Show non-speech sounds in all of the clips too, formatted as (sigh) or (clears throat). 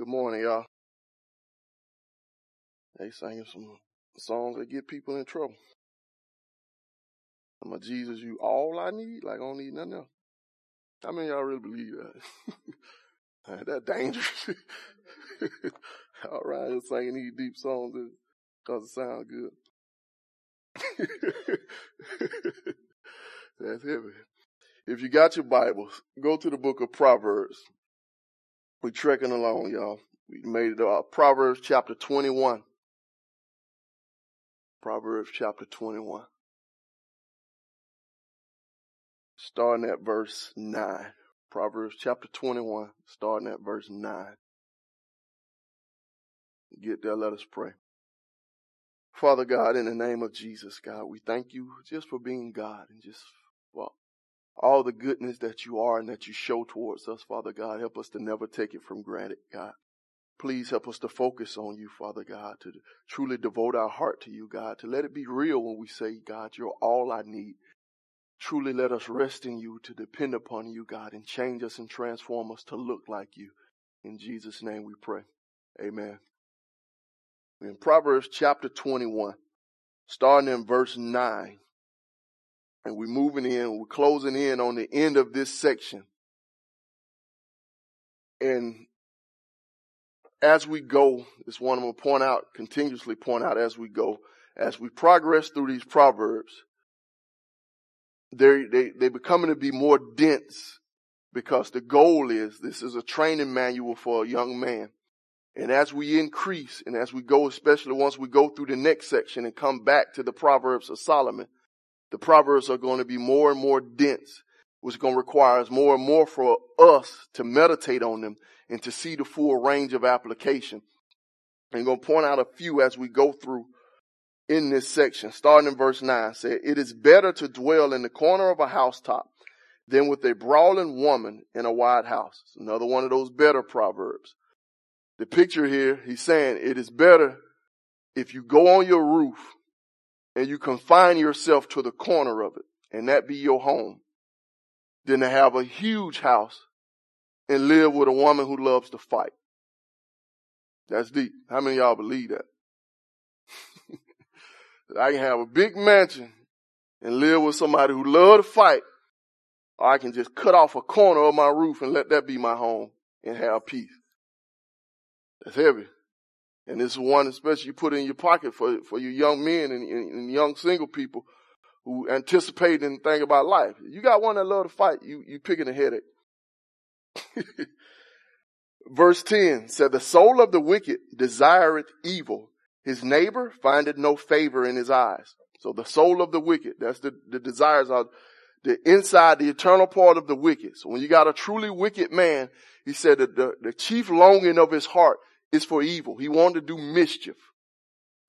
Good morning, y'all. They singing some songs that get people in trouble. I'm a Jesus, you all I need? Like I don't need nothing else. How many y'all really believe that? (laughs) that dangerous. all right, just singing these deep songs because it sounds good. (laughs) That's heavy. If you got your Bibles, go to the book of Proverbs. We're trekking along, y'all. We made it uh, Proverbs chapter 21. Proverbs chapter 21. Starting at verse 9. Proverbs chapter 21, starting at verse 9. Get there, let us pray. Father God, in the name of Jesus, God, we thank you just for being God and just well, all the goodness that you are and that you show towards us, Father God. Help us to never take it from granted, God. Please help us to focus on you, Father God, to truly devote our heart to you, God, to let it be real when we say, God, you're all I need. Truly let us rest in you, to depend upon you, God, and change us and transform us to look like you. In Jesus' name we pray. Amen. In Proverbs chapter 21, starting in verse 9, and we're moving in, we're closing in on the end of this section. And as we go, this one I'm going to point out, continuously point out as we go, as we progress through these proverbs, they they they becoming to be more dense because the goal is this is a training manual for a young man. And as we increase and as we go, especially once we go through the next section and come back to the Proverbs of Solomon, the Proverbs are going to be more and more dense, which is going to require more and more for us to meditate on them and to see the full range of application. I'm going to point out a few as we go through in this section. Starting in verse 9, say, It is better to dwell in the corner of a housetop than with a brawling woman in a wide house. It's another one of those better proverbs. The picture here, he's saying it is better if you go on your roof and you confine yourself to the corner of it and that be your home than to have a huge house and live with a woman who loves to fight. That's deep. How many y'all believe that? (laughs) I can have a big mansion and live with somebody who loves to fight, or I can just cut off a corner of my roof and let that be my home and have peace. That's heavy. And this is one especially you put in your pocket for, for your young men and, and, and young single people who anticipate and think about life. You got one that love to fight, you, you picking a headache. (laughs) Verse 10 said, the soul of the wicked desireth evil. His neighbor findeth no favor in his eyes. So the soul of the wicked, that's the, the desires of the inside, the eternal part of the wicked. So when you got a truly wicked man, he said that the, the chief longing of his heart is for evil. He wanted to do mischief.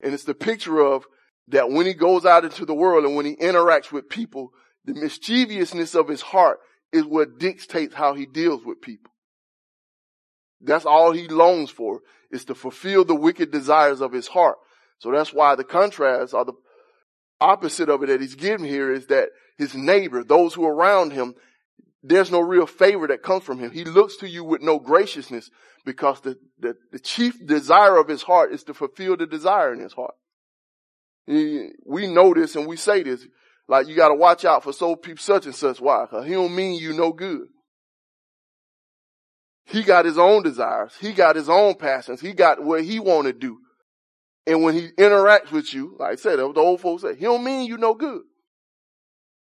And it's the picture of that when he goes out into the world and when he interacts with people, the mischievousness of his heart is what dictates how he deals with people. That's all he longs for is to fulfill the wicked desires of his heart. So that's why the contrast or the opposite of it that he's giving here is that his neighbor, those who are around him, there's no real favor that comes from him. He looks to you with no graciousness because the, the, the chief desire of his heart is to fulfill the desire in his heart. He, we know this and we say this, like you gotta watch out for so people such and such. Why? Cause he don't mean you no good. He got his own desires. He got his own passions. He got what he want to do. And when he interacts with you, like I said, the old folks say, he don't mean you no good.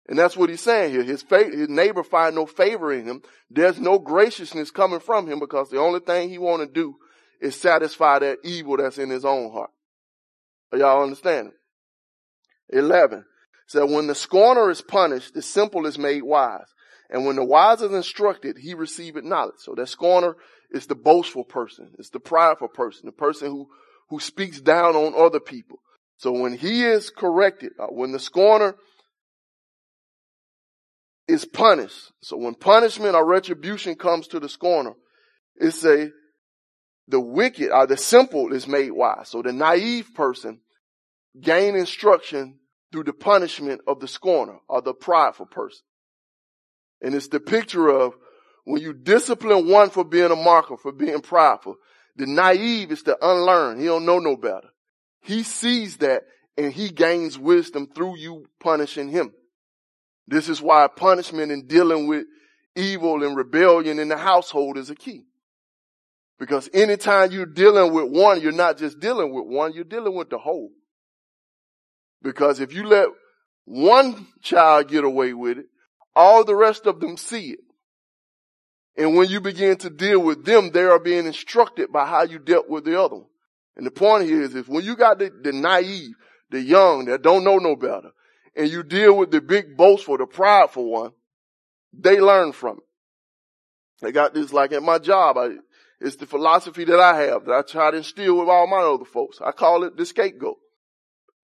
And that's what he's saying here. His, fa- his neighbor find no favor in him. There's no graciousness coming from him because the only thing he want to do is satisfy that evil that's in his own heart. Are y'all understanding? 11. So when the scorner is punished, the simple is made wise. And when the wise is instructed, he receiveth knowledge. So that scorner is the boastful person. It's the prideful person, the person who, who speaks down on other people. So when he is corrected, uh, when the scorner is punished. So when punishment or retribution comes to the scorner, it's a, the wicked or the simple is made wise. So the naive person gain instruction through the punishment of the scorner or the prideful person. And it's the picture of when you discipline one for being a marker, for being prideful, The naive is the unlearned. He don't know no better. He sees that and he gains wisdom through you punishing him. This is why punishment in dealing with evil and rebellion in the household is a key. Because anytime you're dealing with one, you're not just dealing with one, you're dealing with the whole. Because if you let one child get away with it, all the rest of them see it. And when you begin to deal with them, they are being instructed by how you dealt with the other one. And the point here is, is when you got the, the naive, the young that don't know no better, and you deal with the big boastful, the prideful one, they learn from it. They got this like at my job. I, it's the philosophy that I have that I try to instill with all my other folks. I call it the scapegoat.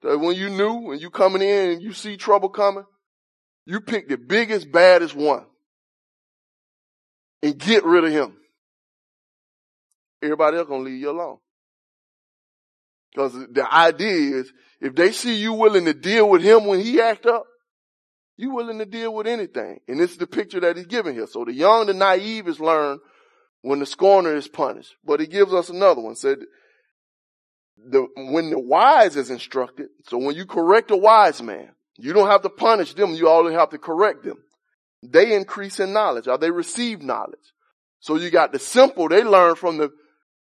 That when you knew, when you coming in and you see trouble coming, you pick the biggest, baddest one and get rid of him. Everybody else gonna leave you alone. Because the idea is, if they see you willing to deal with him when he act up, you willing to deal with anything. And this is the picture that he's giving here. So the young, the naive is learned when the scorner is punished. But he gives us another one. Said, the, when the wise is instructed, so when you correct a wise man, you don't have to punish them, you only have to correct them. They increase in knowledge or they receive knowledge. So you got the simple, they learn from the,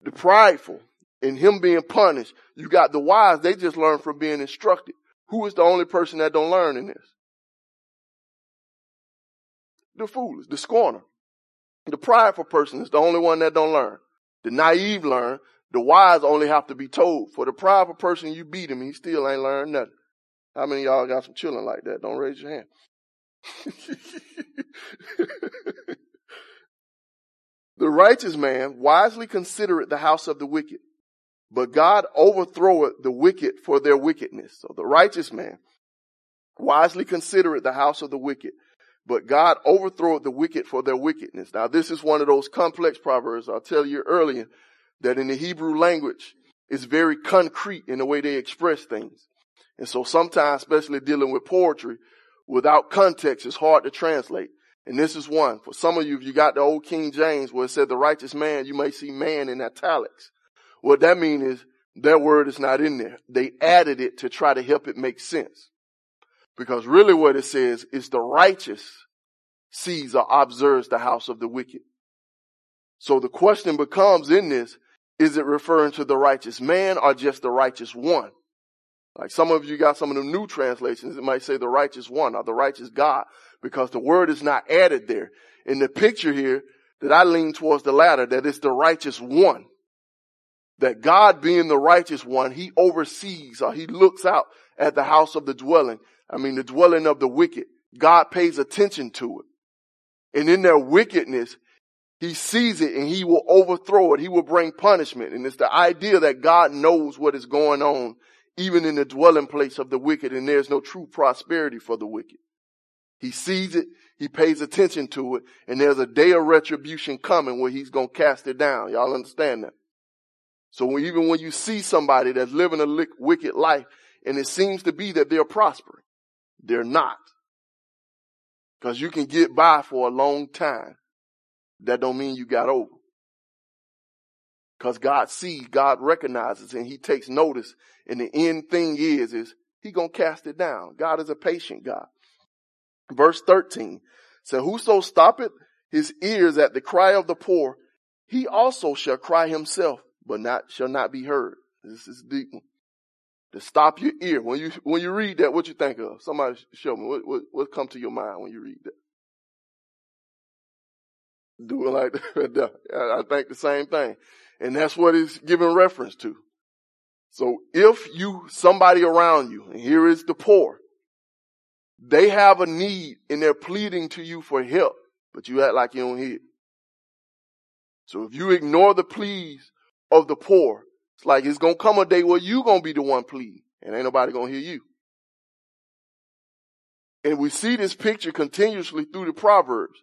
the prideful and him being punished. You got the wise, they just learn from being instructed. Who is the only person that don't learn in this? The foolish, the scorner. The prideful person is the only one that don't learn. The naive learn. The wise only have to be told. For the prideful person, you beat him, he still ain't learned nothing. How many y'all got some children like that? Don't raise your hand. (laughs) the righteous man wisely considereth the house of the wicked, but God overthroweth the wicked for their wickedness. So the righteous man wisely considereth the house of the wicked, but God overthroweth the wicked for their wickedness. Now this is one of those complex proverbs I'll tell you earlier that in the Hebrew language is very concrete in the way they express things. And so sometimes, especially dealing with poetry, without context, it's hard to translate. And this is one. For some of you, if you got the old King James where it said the righteous man, you may see man in italics. What that means is that word is not in there. They added it to try to help it make sense. Because really what it says is the righteous sees or observes the house of the wicked. So the question becomes in this, is it referring to the righteous man or just the righteous one? Like some of you got some of the new translations, it might say the righteous one or the righteous God because the word is not added there. In the picture here that I lean towards the latter, that it's the righteous one. That God being the righteous one, he oversees or he looks out at the house of the dwelling. I mean, the dwelling of the wicked. God pays attention to it. And in their wickedness, he sees it and he will overthrow it. He will bring punishment. And it's the idea that God knows what is going on even in the dwelling place of the wicked, and there's no true prosperity for the wicked. He sees it, he pays attention to it, and there's a day of retribution coming where he's gonna cast it down. Y'all understand that? So even when you see somebody that's living a wicked life, and it seems to be that they're prospering, they're not. Cause you can get by for a long time. That don't mean you got over. Cause God sees, God recognizes, and he takes notice. And the end thing is, is he gonna cast it down. God is a patient God. Verse 13 says, whoso stoppeth his ears at the cry of the poor, he also shall cry himself, but not, shall not be heard. This is deep one. To stop your ear. When you, when you read that, what you think of? Somebody show me. What, what, what come to your mind when you read that? Do it like (laughs) that. I think the same thing. And that's what it's giving reference to. So if you, somebody around you, and here is the poor, they have a need and they're pleading to you for help, but you act like you don't hear. So if you ignore the pleas of the poor, it's like it's gonna come a day where you gonna be the one pleading and ain't nobody gonna hear you. And we see this picture continuously through the Proverbs.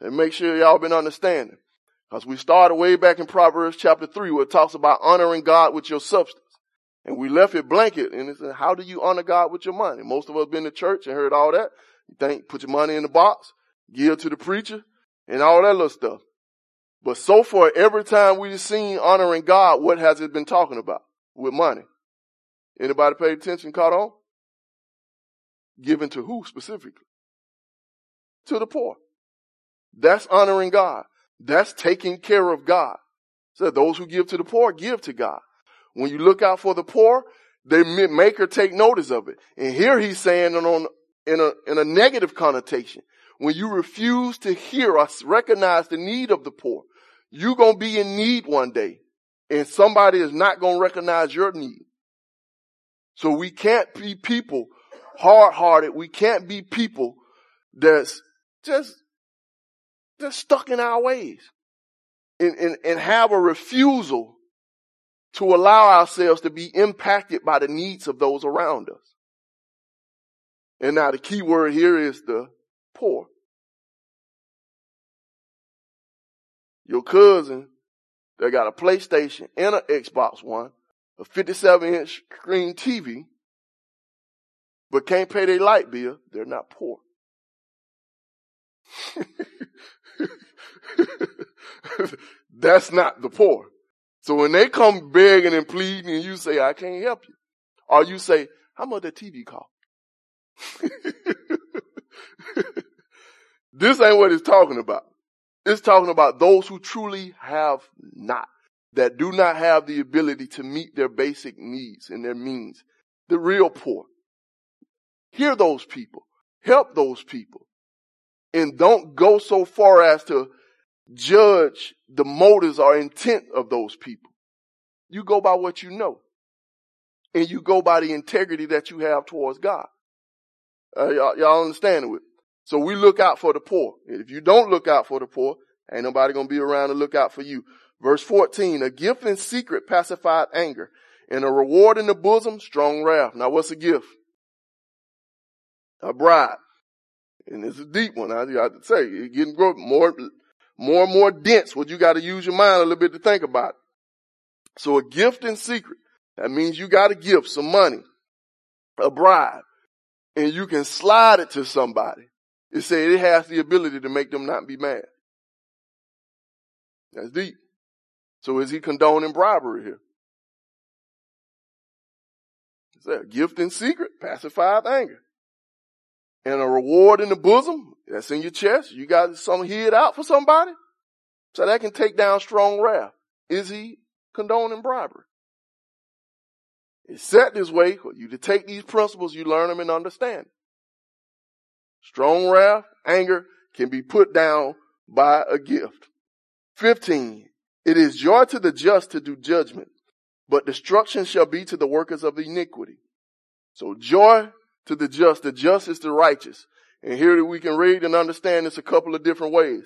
And make sure y'all been understanding. Because we started way back in Proverbs chapter 3 where it talks about honoring God with your substance. And we left it blanket and it said, how do you honor God with your money? Most of us been to church and heard all that. You think, put your money in the box, give to the preacher and all that little stuff. But so far, every time we've seen honoring God, what has it been talking about? With money. Anybody paid attention, caught on? Given to who specifically? To the poor. That's honoring God. That's taking care of God. So those who give to the poor, give to God. When you look out for the poor, they make or take notice of it. And here he's saying on, in a, in a negative connotation. When you refuse to hear us recognize the need of the poor, you're going to be in need one day and somebody is not going to recognize your need. So we can't be people hard hearted. We can't be people that's just, just stuck in our ways and, and, and have a refusal to allow ourselves to be impacted by the needs of those around us. And now the key word here is the poor. Your cousin that got a PlayStation and an Xbox One, a 57 inch screen TV, but can't pay their light bill, they're not poor. (laughs) That's not the poor. So when they come begging and pleading and you say, I can't help you, or you say, how much that TV cost? (laughs) this ain't what it's talking about. It's talking about those who truly have not, that do not have the ability to meet their basic needs and their means. The real poor. Hear those people. Help those people. And don't go so far as to judge the motives or intent of those people. You go by what you know. And you go by the integrity that you have towards God. Uh, y'all, y'all understand it? So we look out for the poor. If you don't look out for the poor, ain't nobody gonna be around to look out for you. Verse 14, a gift in secret pacified anger and a reward in the bosom, strong wrath. Now what's a gift? A bribe. And it's a deep one. I, have to say, it's getting more, more and more dense. What you got to use your mind a little bit to think about. It. So a gift in secret. That means you got a gift, some money, a bribe, and you can slide it to somebody. It said it has the ability to make them not be mad. That's deep. So is he condoning bribery here? It's a gift in secret, pacified anger. And a reward in the bosom, that's in your chest. You got some hid out for somebody. So that can take down strong wrath. Is he condoning bribery? It's set this way for you to take these principles, you learn them and understand. Strong wrath, anger can be put down by a gift. 15. It is joy to the just to do judgment, but destruction shall be to the workers of iniquity. So joy to the just, the just is the righteous. And here we can read and understand this a couple of different ways.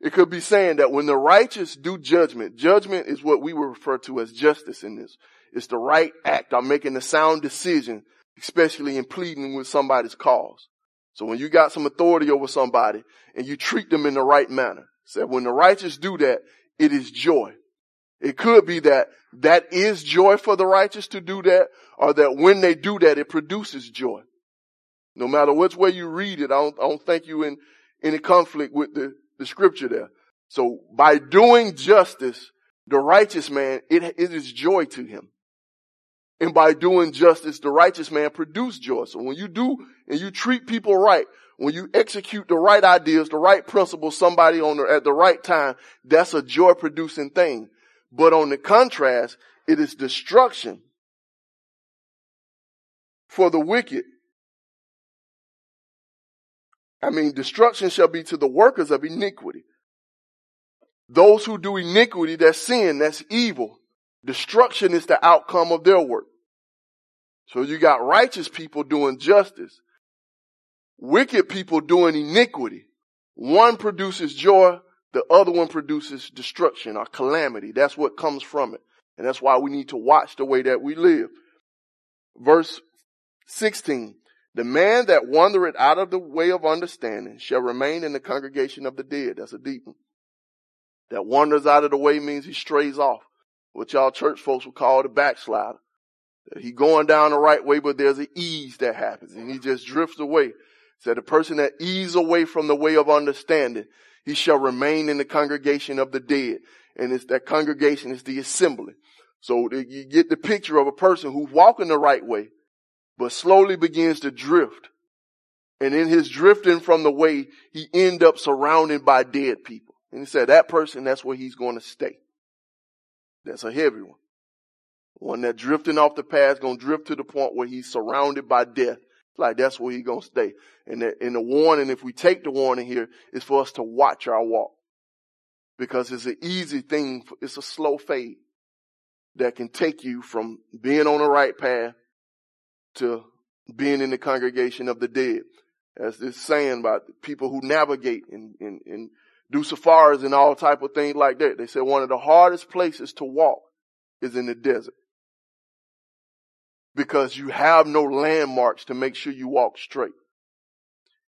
It could be saying that when the righteous do judgment, judgment is what we would refer to as justice in this. It's the right act. I'm making the sound decision, especially in pleading with somebody's cause. So when you got some authority over somebody and you treat them in the right manner, said when the righteous do that, it is joy. It could be that that is joy for the righteous to do that, or that when they do that, it produces joy. No matter which way you read it, I don't, I don't think you in any conflict with the, the scripture there. So by doing justice, the righteous man, it, it is joy to him. And by doing justice, the righteous man produce joy. So when you do and you treat people right, when you execute the right ideas, the right principles, somebody on the, at the right time, that's a joy producing thing. But on the contrast, it is destruction for the wicked. I mean, destruction shall be to the workers of iniquity. Those who do iniquity, that's sin, that's evil. Destruction is the outcome of their work. So you got righteous people doing justice, wicked people doing iniquity. One produces joy, the other one produces destruction or calamity. That's what comes from it. And that's why we need to watch the way that we live. Verse 16. The man that wandereth out of the way of understanding shall remain in the congregation of the dead. That's a deep one. That wanders out of the way means he strays off what y'all church folks would call the backslider. He going down the right way, but there's an ease that happens and he just drifts away. So the person that ease away from the way of understanding he shall remain in the congregation of the dead. And it's that congregation is the assembly. So you get the picture of a person who's walking the right way, but slowly begins to drift. And in his drifting from the way, he end up surrounded by dead people. And he said that person, that's where he's going to stay. That's a heavy one. One that drifting off the path going to drift to the point where he's surrounded by death. Like that's where he's going to stay. And the, and the warning, if we take the warning here, is for us to watch our walk. Because it's an easy thing. It's a slow fade that can take you from being on the right path to being in the congregation of the dead. As this saying about people who navigate and, and, and do safaris and all type of things like that. They said one of the hardest places to walk is in the desert. Because you have no landmarks to make sure you walk straight.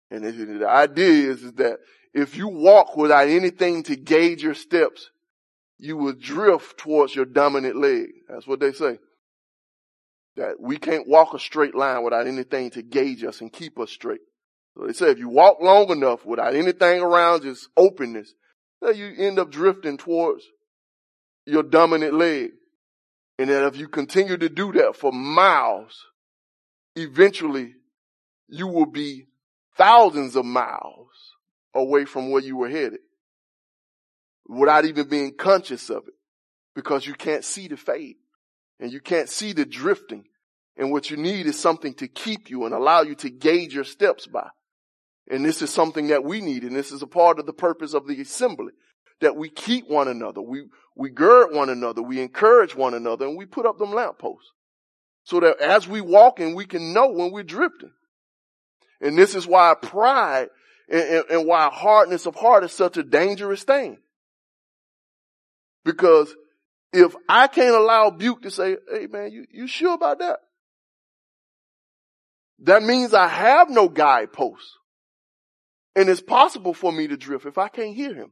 And the idea is, is that if you walk without anything to gauge your steps, you will drift towards your dominant leg. That's what they say. That we can't walk a straight line without anything to gauge us and keep us straight. So they say if you walk long enough without anything around, just openness, you end up drifting towards your dominant leg. And that if you continue to do that for miles, eventually you will be thousands of miles away from where you were headed without even being conscious of it because you can't see the fade and you can't see the drifting. And what you need is something to keep you and allow you to gauge your steps by. And this is something that we need. And this is a part of the purpose of the assembly that we keep one another. We, we gird one another. We encourage one another and we put up them lampposts so that as we walk in, we can know when we're drifting. And this is why pride and, and, and why hardness of heart is such a dangerous thing. Because if I can't allow Buke to say, hey man, you, you sure about that? That means I have no guideposts. And it's possible for me to drift if I can't hear him.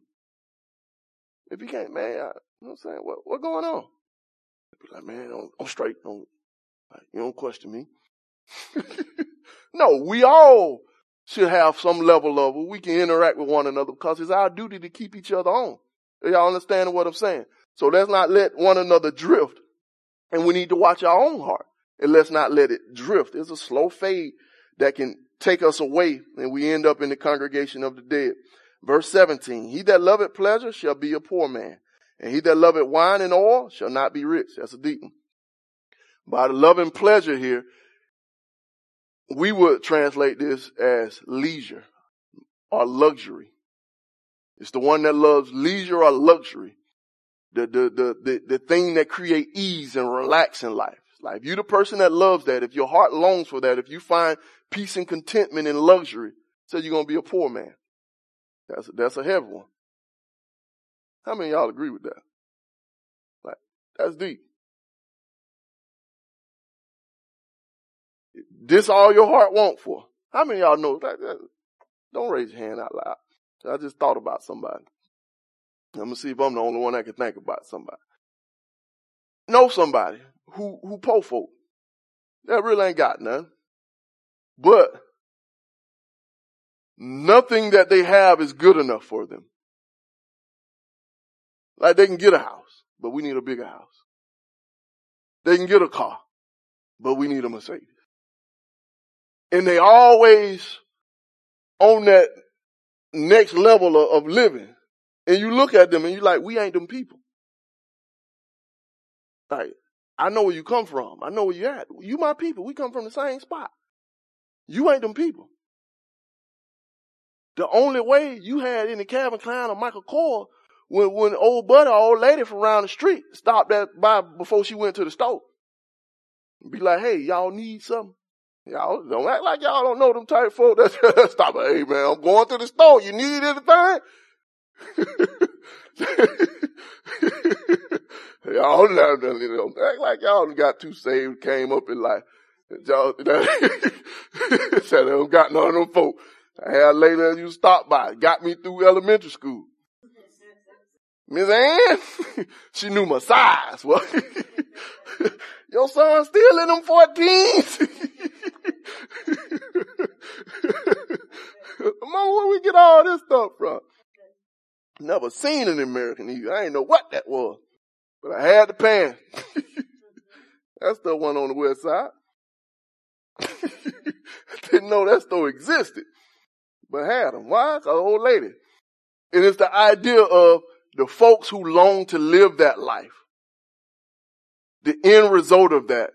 If he can't, man, I, you know what I'm saying? What, what going on? Like, man, I'm, I'm straight. Don't, you don't question me. (laughs) no, we all should have some level of we can interact with one another because it's our duty to keep each other on. Y'all understand what I'm saying? So let's not let one another drift. And we need to watch our own heart. And let's not let it drift. It's a slow fade that can take us away and we end up in the congregation of the dead. Verse 17, he that loveth pleasure shall be a poor man. And he that loveth wine and oil shall not be rich. That's a deep one. By the love and pleasure here, we would translate this as leisure or luxury. It's the one that loves leisure or luxury. The, the, the, the, the thing that create ease and relax in life. Like if you're the person that loves that, if your heart longs for that, if you find peace and contentment in luxury, so you're going to be a poor man. That's, that's a heavy one. How many y'all agree with that? Like, that's deep. This all your heart want for. How many y'all know that? Don't raise your hand out loud. I just thought about somebody. I'm gonna see if I'm the only one that can think about somebody. Know somebody who who po folk that really ain't got none, but nothing that they have is good enough for them. Like they can get a house, but we need a bigger house. They can get a car, but we need a Mercedes. And they always on that next level of, of living. And you look at them and you're like, we ain't them people. Like, I know where you come from. I know where you at. You my people. We come from the same spot. You ain't them people. The only way you had any Calvin Klein or Michael Kors when when old buddy or old lady from around the street stopped that by before she went to the store. Be like, hey, y'all need something? Y'all don't act like y'all don't know them type folk. (laughs) That's stop. Hey man, I'm going to the store. You need anything? (laughs) y'all don't act like y'all got too saved, came up in life. Y'all (laughs) said I don't got none of them folk. I had a lady that you stopped by, got me through elementary school. Miss Ann, (laughs) she knew my size. Well, (laughs) your son still in them 14s. (laughs) Mom, where we get all this stuff from? Never seen an American Eagle. I ain't know what that was. But I had the pan. that still one on the west side. Didn't know that store existed. But had them. Why? Cause old lady. And it's the idea of the folks who long to live that life. The end result of that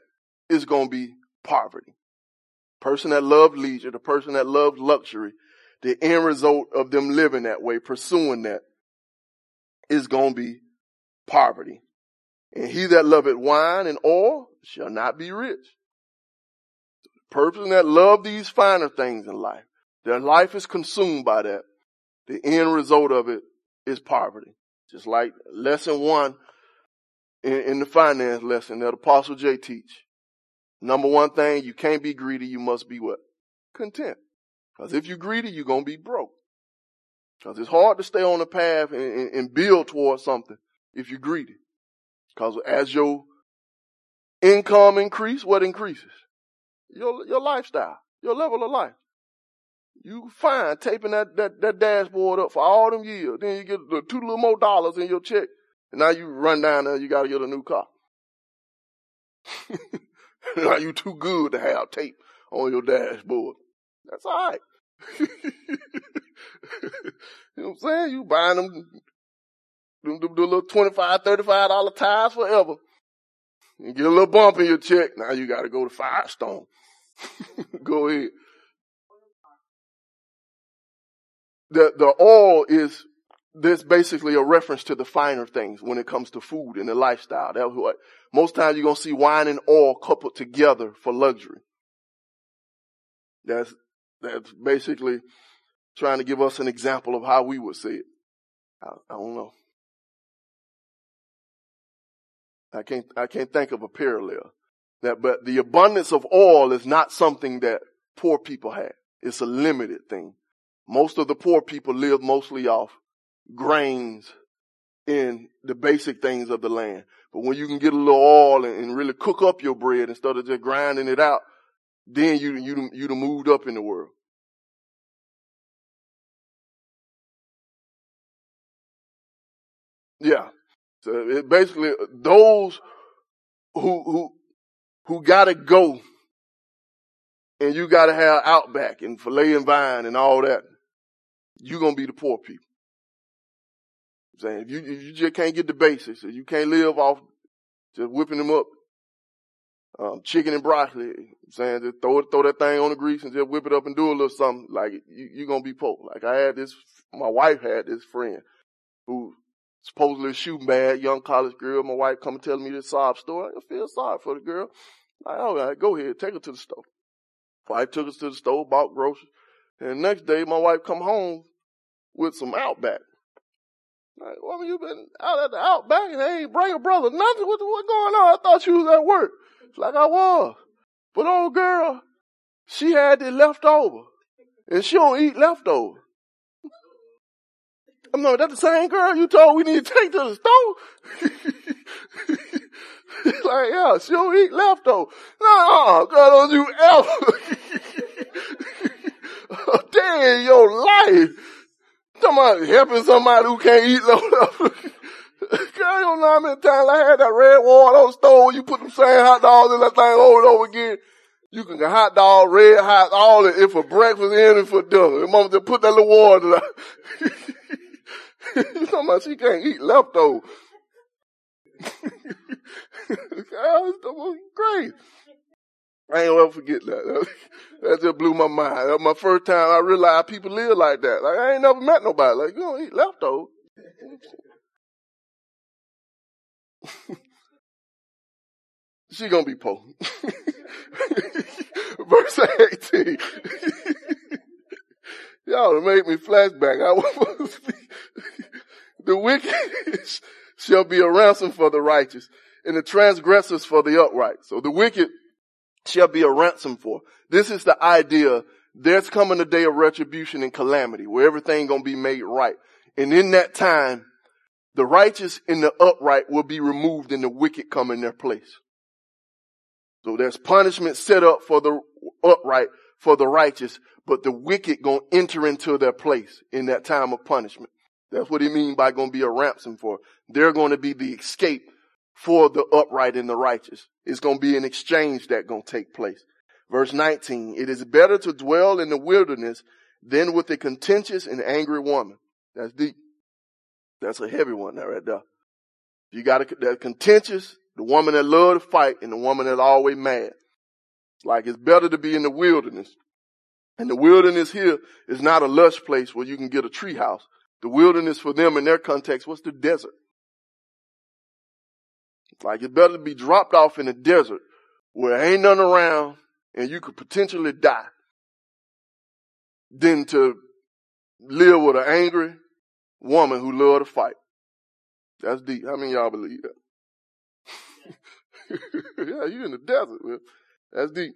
is going to be poverty. Person that loved leisure, the person that loved luxury, the end result of them living that way, pursuing that, is going to be poverty. And he that loveth wine and oil shall not be rich. The person that love these finer things in life, their life is consumed by that. The end result of it is poverty. Just like lesson one in, in the finance lesson that Apostle J teach. Number one thing, you can't be greedy, you must be what? Content. Cause if you're greedy, you're gonna be broke. Cause it's hard to stay on the path and, and, and build towards something if you're greedy. Cause as your income increase, what increases? Your, your lifestyle, your level of life. You fine taping that, that, that dashboard up for all them years. Then you get the two little more dollars in your check. And now you run down there, you gotta get a new car. (laughs) now you too good to have tape on your dashboard. That's alright. (laughs) you know what I'm saying? You buying them, them, them, them little 25 $35 tires forever. You get a little bump in your check. Now you gotta go to Firestone. (laughs) go ahead. The, the oil is this basically a reference to the finer things when it comes to food and the lifestyle. That's what most times you're gonna see wine and oil coupled together for luxury. That's that's basically trying to give us an example of how we would see it. I, I don't know. I can't I can't think of a parallel. That but the abundance of oil is not something that poor people have. It's a limited thing. Most of the poor people live mostly off grains and the basic things of the land. But when you can get a little oil and, and really cook up your bread instead of just grinding it out, then you, you, you'd have moved up in the world. Yeah. So it basically uh, those who, who, who gotta go and you gotta have outback and filet and vine and all that. You're gonna be the poor people I'm saying if you if you just can't get the basics, if you can't live off just whipping them up, um, chicken and broccoli, I'm saying just throw throw that thing on the grease and just whip it up and do a little something. Like you, you're gonna be poor. Like I had this, my wife had this friend who supposedly shooting bad, young college girl. My wife come tell me this sob story. I feel sorry for the girl. Like, all right, go ahead, take her to the store. Wife took us to the store, bought groceries. And the next day, my wife come home with some Outback. Like, woman, you been out at the outback and they ain't bring a brother nothing. What, what going on? I thought you was at work. Like I was. But old girl, she had it left over. And she don't eat leftovers. (laughs) I'm not, that the same girl you told we need to take to the store? (laughs) like, yeah, she don't eat leftovers. No, girl, don't you ever. (laughs) Day in your life Talking about helping somebody who can't eat no (laughs) Girl, you don't know how many times I had that red water on stove. You put them same hot dogs in that thing over and over again. You can get hot dog, red hot, all it, if for breakfast and for dinner. The moment they put that little water (laughs) you talking about she can't eat leftovers. (laughs) It's great. I ain't ever forget (laughs) that. That just blew my mind. That was my first time I realized people live like that. Like I ain't never met nobody. Like you don't eat leftovers. (laughs) she gonna be poor. (laughs) Verse 18. Y'all make me flashback. I was the wicked shall be a ransom for the righteous and the transgressors for the upright. So the wicked shall be a ransom for. This is the idea. There's coming a day of retribution and calamity where everything gonna be made right. And in that time, the righteous and the upright will be removed and the wicked come in their place. So there's punishment set up for the upright, for the righteous, but the wicked gonna enter into their place in that time of punishment. That's what he means by to be a ransom for. They're to be the escape for the upright and the righteous. It's going to be an exchange that's going to take place. Verse 19, it is better to dwell in the wilderness than with a contentious and angry woman. That's deep. That's a heavy one there right there. You got a, that contentious, the woman that love to fight and the woman that's always mad. Like it's better to be in the wilderness. And the wilderness here is not a lush place where you can get a tree house. The wilderness for them in their context was the desert. Like it's better to be dropped off in the desert where ain't none around and you could potentially die than to live with an angry woman who love to fight. That's deep. How many y'all believe that? (laughs) yeah, you in the desert, man. That's deep.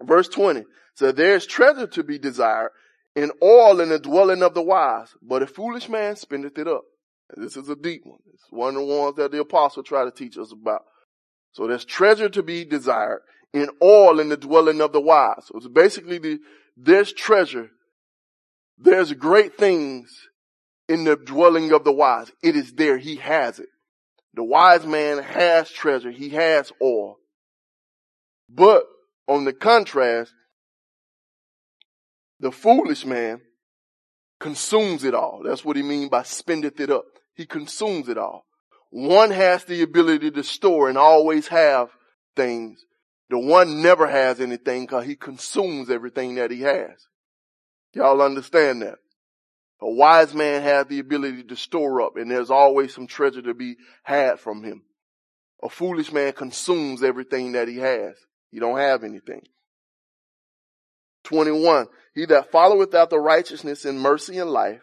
Verse 20. So there's treasure to be desired in all in the dwelling of the wise, but a foolish man spendeth it up. This is a deep one. It's one of the ones that the apostle tried to teach us about. So there's treasure to be desired in all in the dwelling of the wise. So it's basically the, there's treasure. There's great things in the dwelling of the wise. It is there. He has it. The wise man has treasure. He has all. But on the contrast, the foolish man consumes it all. That's what he means by spendeth it up. He consumes it all. One has the ability to store and always have things. The one never has anything because he consumes everything that he has. Y'all understand that? A wise man has the ability to store up and there's always some treasure to be had from him. A foolish man consumes everything that he has. He don't have anything. 21. He that followeth after righteousness and mercy and life.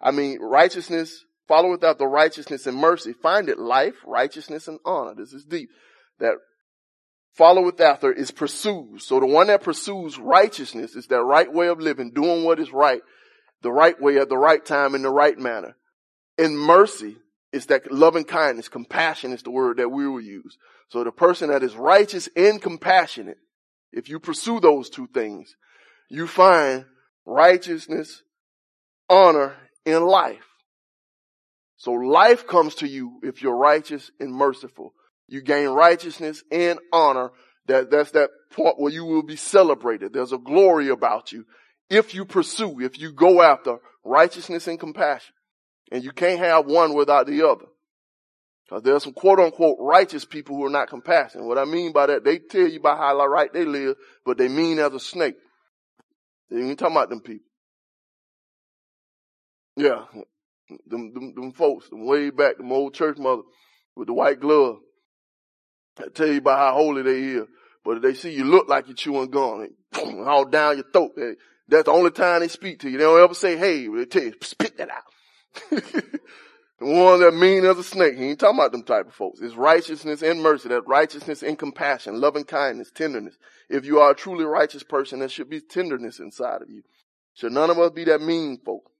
I mean, righteousness, followeth after righteousness and mercy. Find it life, righteousness, and honor. This is deep. That followeth after is pursues. So the one that pursues righteousness is that right way of living, doing what is right, the right way at the right time in the right manner. And mercy is that loving kindness, compassion is the word that we will use. So the person that is righteous and compassionate, if you pursue those two things, you find righteousness, honor, and life. So life comes to you if you're righteous and merciful. You gain righteousness and honor. That, that's that point where you will be celebrated. There's a glory about you if you pursue, if you go after righteousness and compassion. And you can't have one without the other. Cause there's some quote unquote righteous people who are not compassionate. What I mean by that, they tell you about how right they live, but they mean as a snake. They ain't talking about them people. Yeah. Them, them, them folks, them way back, them old church mother with the white glove. I tell you about how holy they is. But if they see you look like you're chewing gum, they, (clears throat) all down your throat. They, that's the only time they speak to you. They don't ever say, hey, they tell you, spit that out. (laughs) the one that mean as a snake. He ain't talking about them type of folks. It's righteousness and mercy. That righteousness and compassion, loving kindness, tenderness. If you are a truly righteous person, there should be tenderness inside of you. Should none of us be that mean folk.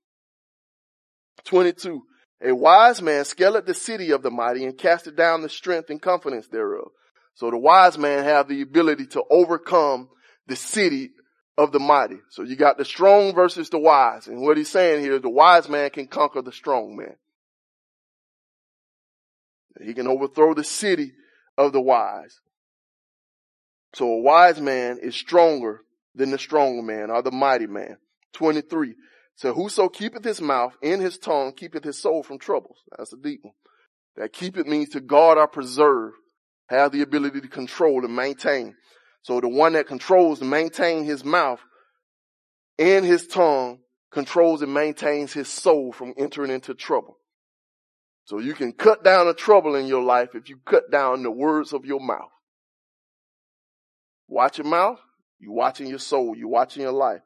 22. A wise man scaled the city of the mighty and casted down the strength and confidence thereof. So the wise man have the ability to overcome the city of the mighty. So you got the strong versus the wise. And what he's saying here is the wise man can conquer the strong man. He can overthrow the city of the wise. So a wise man is stronger than the strong man or the mighty man. 23. So whoso keepeth his mouth in his tongue keepeth his soul from troubles. That's a deep one. That keep it means to guard or preserve, have the ability to control and maintain. So the one that controls and maintains his mouth and his tongue controls and maintains his soul from entering into trouble. So you can cut down the trouble in your life if you cut down the words of your mouth. Watch your mouth, You're watching your soul, You're watching your life.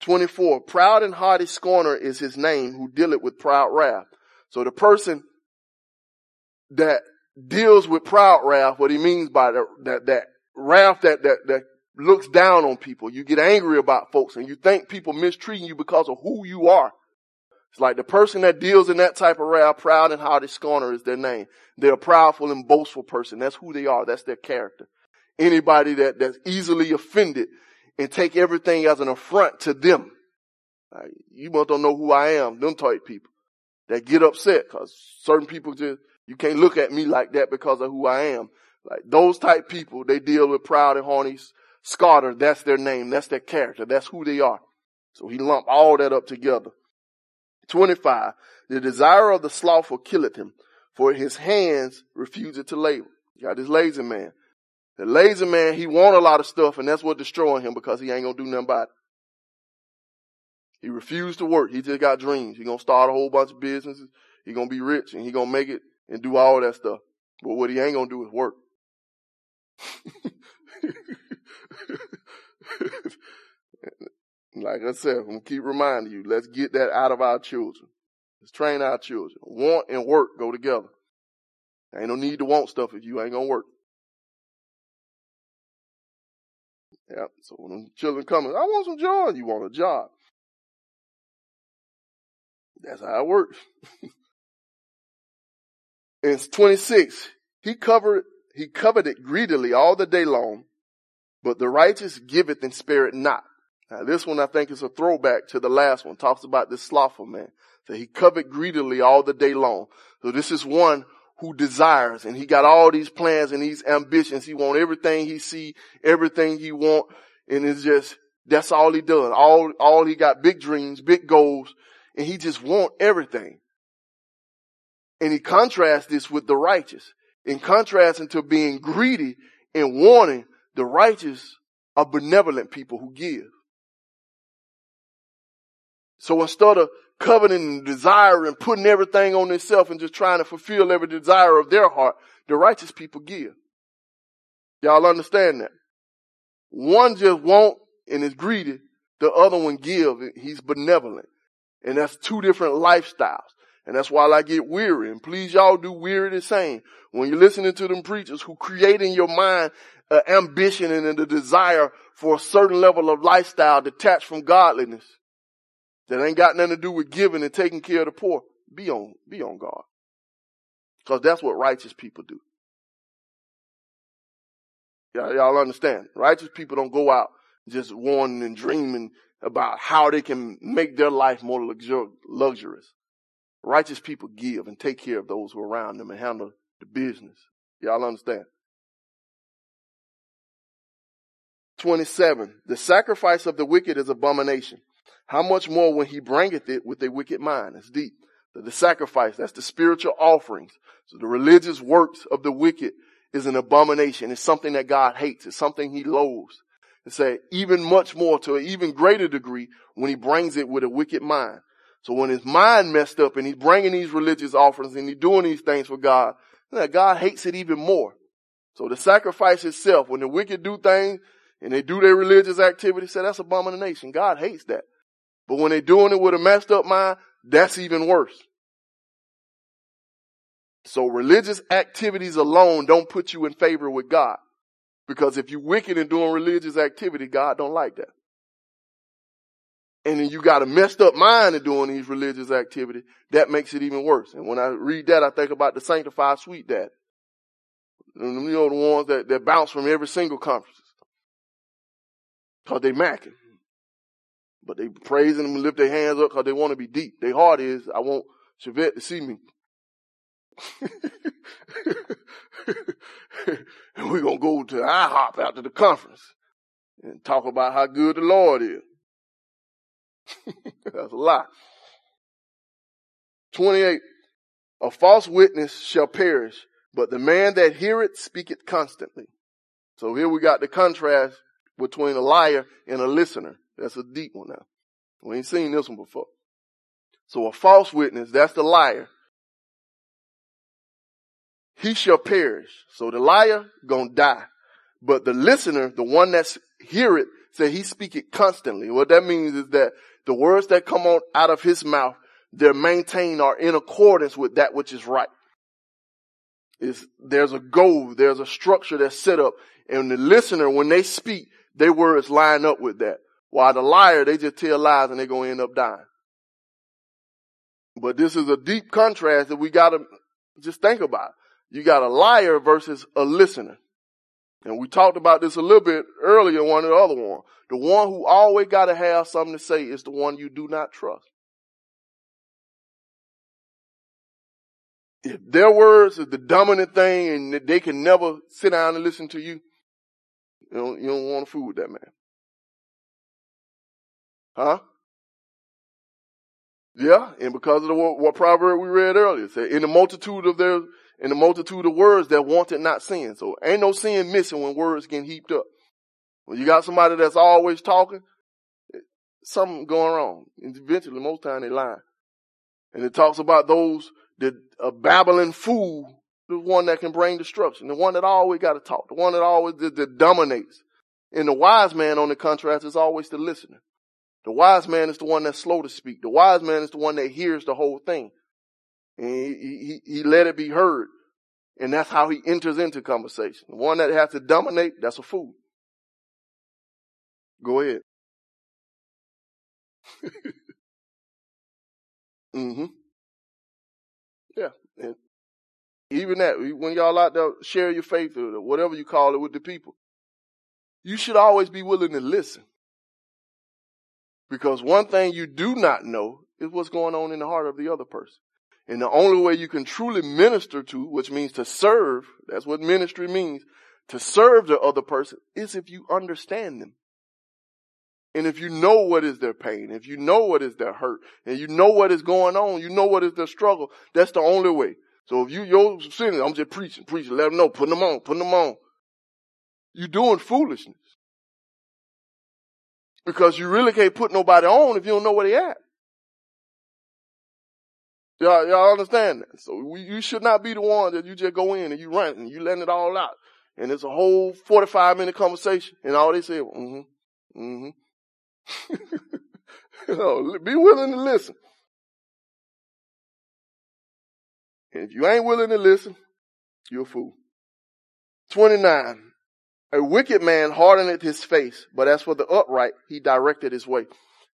24, proud and haughty scorner is his name who dealeth with proud wrath. So the person that deals with proud wrath, what he means by that, that, that wrath that, that, that looks down on people. You get angry about folks and you think people mistreating you because of who you are. It's like the person that deals in that type of wrath, proud and haughty scorner is their name. They're a proudful and boastful person. That's who they are. That's their character. Anybody that, that's easily offended and take everything as an affront to them. You must don't know who I am. Them type people that get upset because certain people just, you can't look at me like that because of who I am. Like those type people, they deal with proud and horny. Scotter, that's their name. That's their character. That's who they are. So he lumped all that up together. 25. The desire of the slothful killeth him, for his hands refuse to labor. You got this lazy man. The lazy man, he want a lot of stuff and that's what destroying him because he ain't gonna do nothing about it. He refused to work. He just got dreams. He gonna start a whole bunch of businesses. He gonna be rich and he gonna make it and do all that stuff. But what he ain't gonna do is work. (laughs) like I said, I'm gonna keep reminding you, let's get that out of our children. Let's train our children. Want and work go together. Ain't no need to want stuff if you ain't gonna work. Yeah. So when the children come, I want some joy. You want a job. That's how it works. (laughs) In 26, he covered, he coveted greedily all the day long, but the righteous giveth and spareth not. Now this one I think is a throwback to the last one. Talks about this slothful man. So he covered greedily all the day long. So this is one who desires and he got all these plans and these ambitions. He want everything he see, everything he want. And it's just, that's all he does. All, all he got big dreams, big goals, and he just want everything. And he contrasts this with the righteous. In contrasting to being greedy and wanting, the righteous are benevolent people who give. So instead of coveting and desiring, and putting everything on themselves and just trying to fulfill every desire of their heart, the righteous people give. Y'all understand that? One just want and is greedy. The other one give. He's benevolent. And that's two different lifestyles. And that's why I get weary. And please y'all do weary the same. When you're listening to them preachers who create in your mind ambition and a desire for a certain level of lifestyle detached from godliness that ain't got nothing to do with giving and taking care of the poor, be on, be on God. Cause that's what righteous people do. Y'all, y'all understand? Righteous people don't go out just wanting and dreaming about how they can make their life more luxur- luxurious. Righteous people give and take care of those who are around them and handle the business. Y'all understand? 27. The sacrifice of the wicked is abomination. How much more when he bringeth it with a wicked mind? It's deep. The, the sacrifice, that's the spiritual offerings. So the religious works of the wicked is an abomination. It's something that God hates. It's something he loathes and say even much more to an even greater degree when he brings it with a wicked mind. So when his mind messed up and he's bringing these religious offerings and he's doing these things for God, God hates it even more. So the sacrifice itself, when the wicked do things and they do their religious activity, say that's abomination. God hates that. But when they're doing it with a messed up mind, that's even worse. So religious activities alone don't put you in favor with God. Because if you're wicked and doing religious activity, God don't like that. And then you got a messed up mind in doing these religious activity, that makes it even worse. And when I read that, I think about the sanctified sweet dad. You know, the ones that, that bounce from every single conference. Cause they macking. But they praising them and lift their hands up cause they want to be deep. Their heart is, I want Chevette to see me. (laughs) and we're going to go to IHOP after the conference and talk about how good the Lord is. (laughs) That's a lie. 28. A false witness shall perish, but the man that heareth speaketh constantly. So here we got the contrast between a liar and a listener. That's a deep one now. We ain't seen this one before. So a false witness, that's the liar he shall perish. So the liar gonna die. But the listener, the one that's hear it, say he speak it constantly. What that means is that the words that come out of his mouth, they're maintained are in accordance with that which is right. Is there's a goal, there's a structure that's set up, and the listener, when they speak, their words line up with that. While the liar, they just tell lies and they're gonna end up dying. But this is a deep contrast that we gotta just think about. You got a liar versus a listener. And we talked about this a little bit earlier, one of the other one. The one who always got to have something to say is the one you do not trust. If their words is the dominant thing and they can never sit down and listen to you, you don't, you don't want to fool with that man. Huh? Yeah, and because of the, what, what proverb we read earlier, said, in the multitude of their, in the multitude of words, they're wanted not sin. So ain't no sin missing when words get heaped up. When you got somebody that's always talking, eh, something going wrong. And eventually, most time they lie. And it talks about those that a babbling fool, the one that can bring destruction, the one that always got to talk, the one that always that, that dominates. And the wise man, on the contrast, is always the listener. The wise man is the one that's slow to speak. The wise man is the one that hears the whole thing. And he, he, he let it be heard. And that's how he enters into conversation. The one that has to dominate, that's a fool. Go ahead. (laughs) mm-hmm. Yeah. And even that, when y'all out there share your faith or whatever you call it with the people, you should always be willing to listen. Because one thing you do not know is what's going on in the heart of the other person. And the only way you can truly minister to, which means to serve, that's what ministry means, to serve the other person, is if you understand them. And if you know what is their pain, if you know what is their hurt, and you know what is going on, you know what is their struggle, that's the only way. So if you, you're sinning, I'm just preaching, preaching, let them know, putting them on, putting them on. You're doing foolishness. Because you really can't put nobody on if you don't know where they at. Y'all, y'all understand that? So we, you should not be the one that you just go in and you run and you letting it all out. And it's a whole 45 minute conversation and all they say, mm-hmm, mm-hmm. (laughs) you know, be willing to listen. And if you ain't willing to listen, you're a fool. 29. A wicked man hardeneth his face, but as for the upright, he directed his way.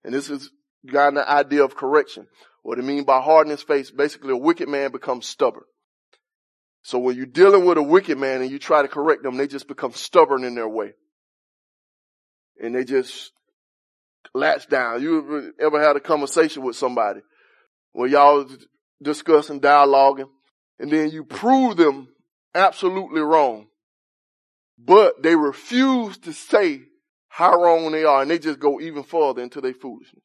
And this is got the idea of correction. What it mean by hardening his face, basically a wicked man becomes stubborn. So when you're dealing with a wicked man and you try to correct them, they just become stubborn in their way. And they just latch down. You ever had a conversation with somebody where y'all discussing, dialoguing, and then you prove them absolutely wrong but they refuse to say how wrong they are and they just go even further into their foolishness.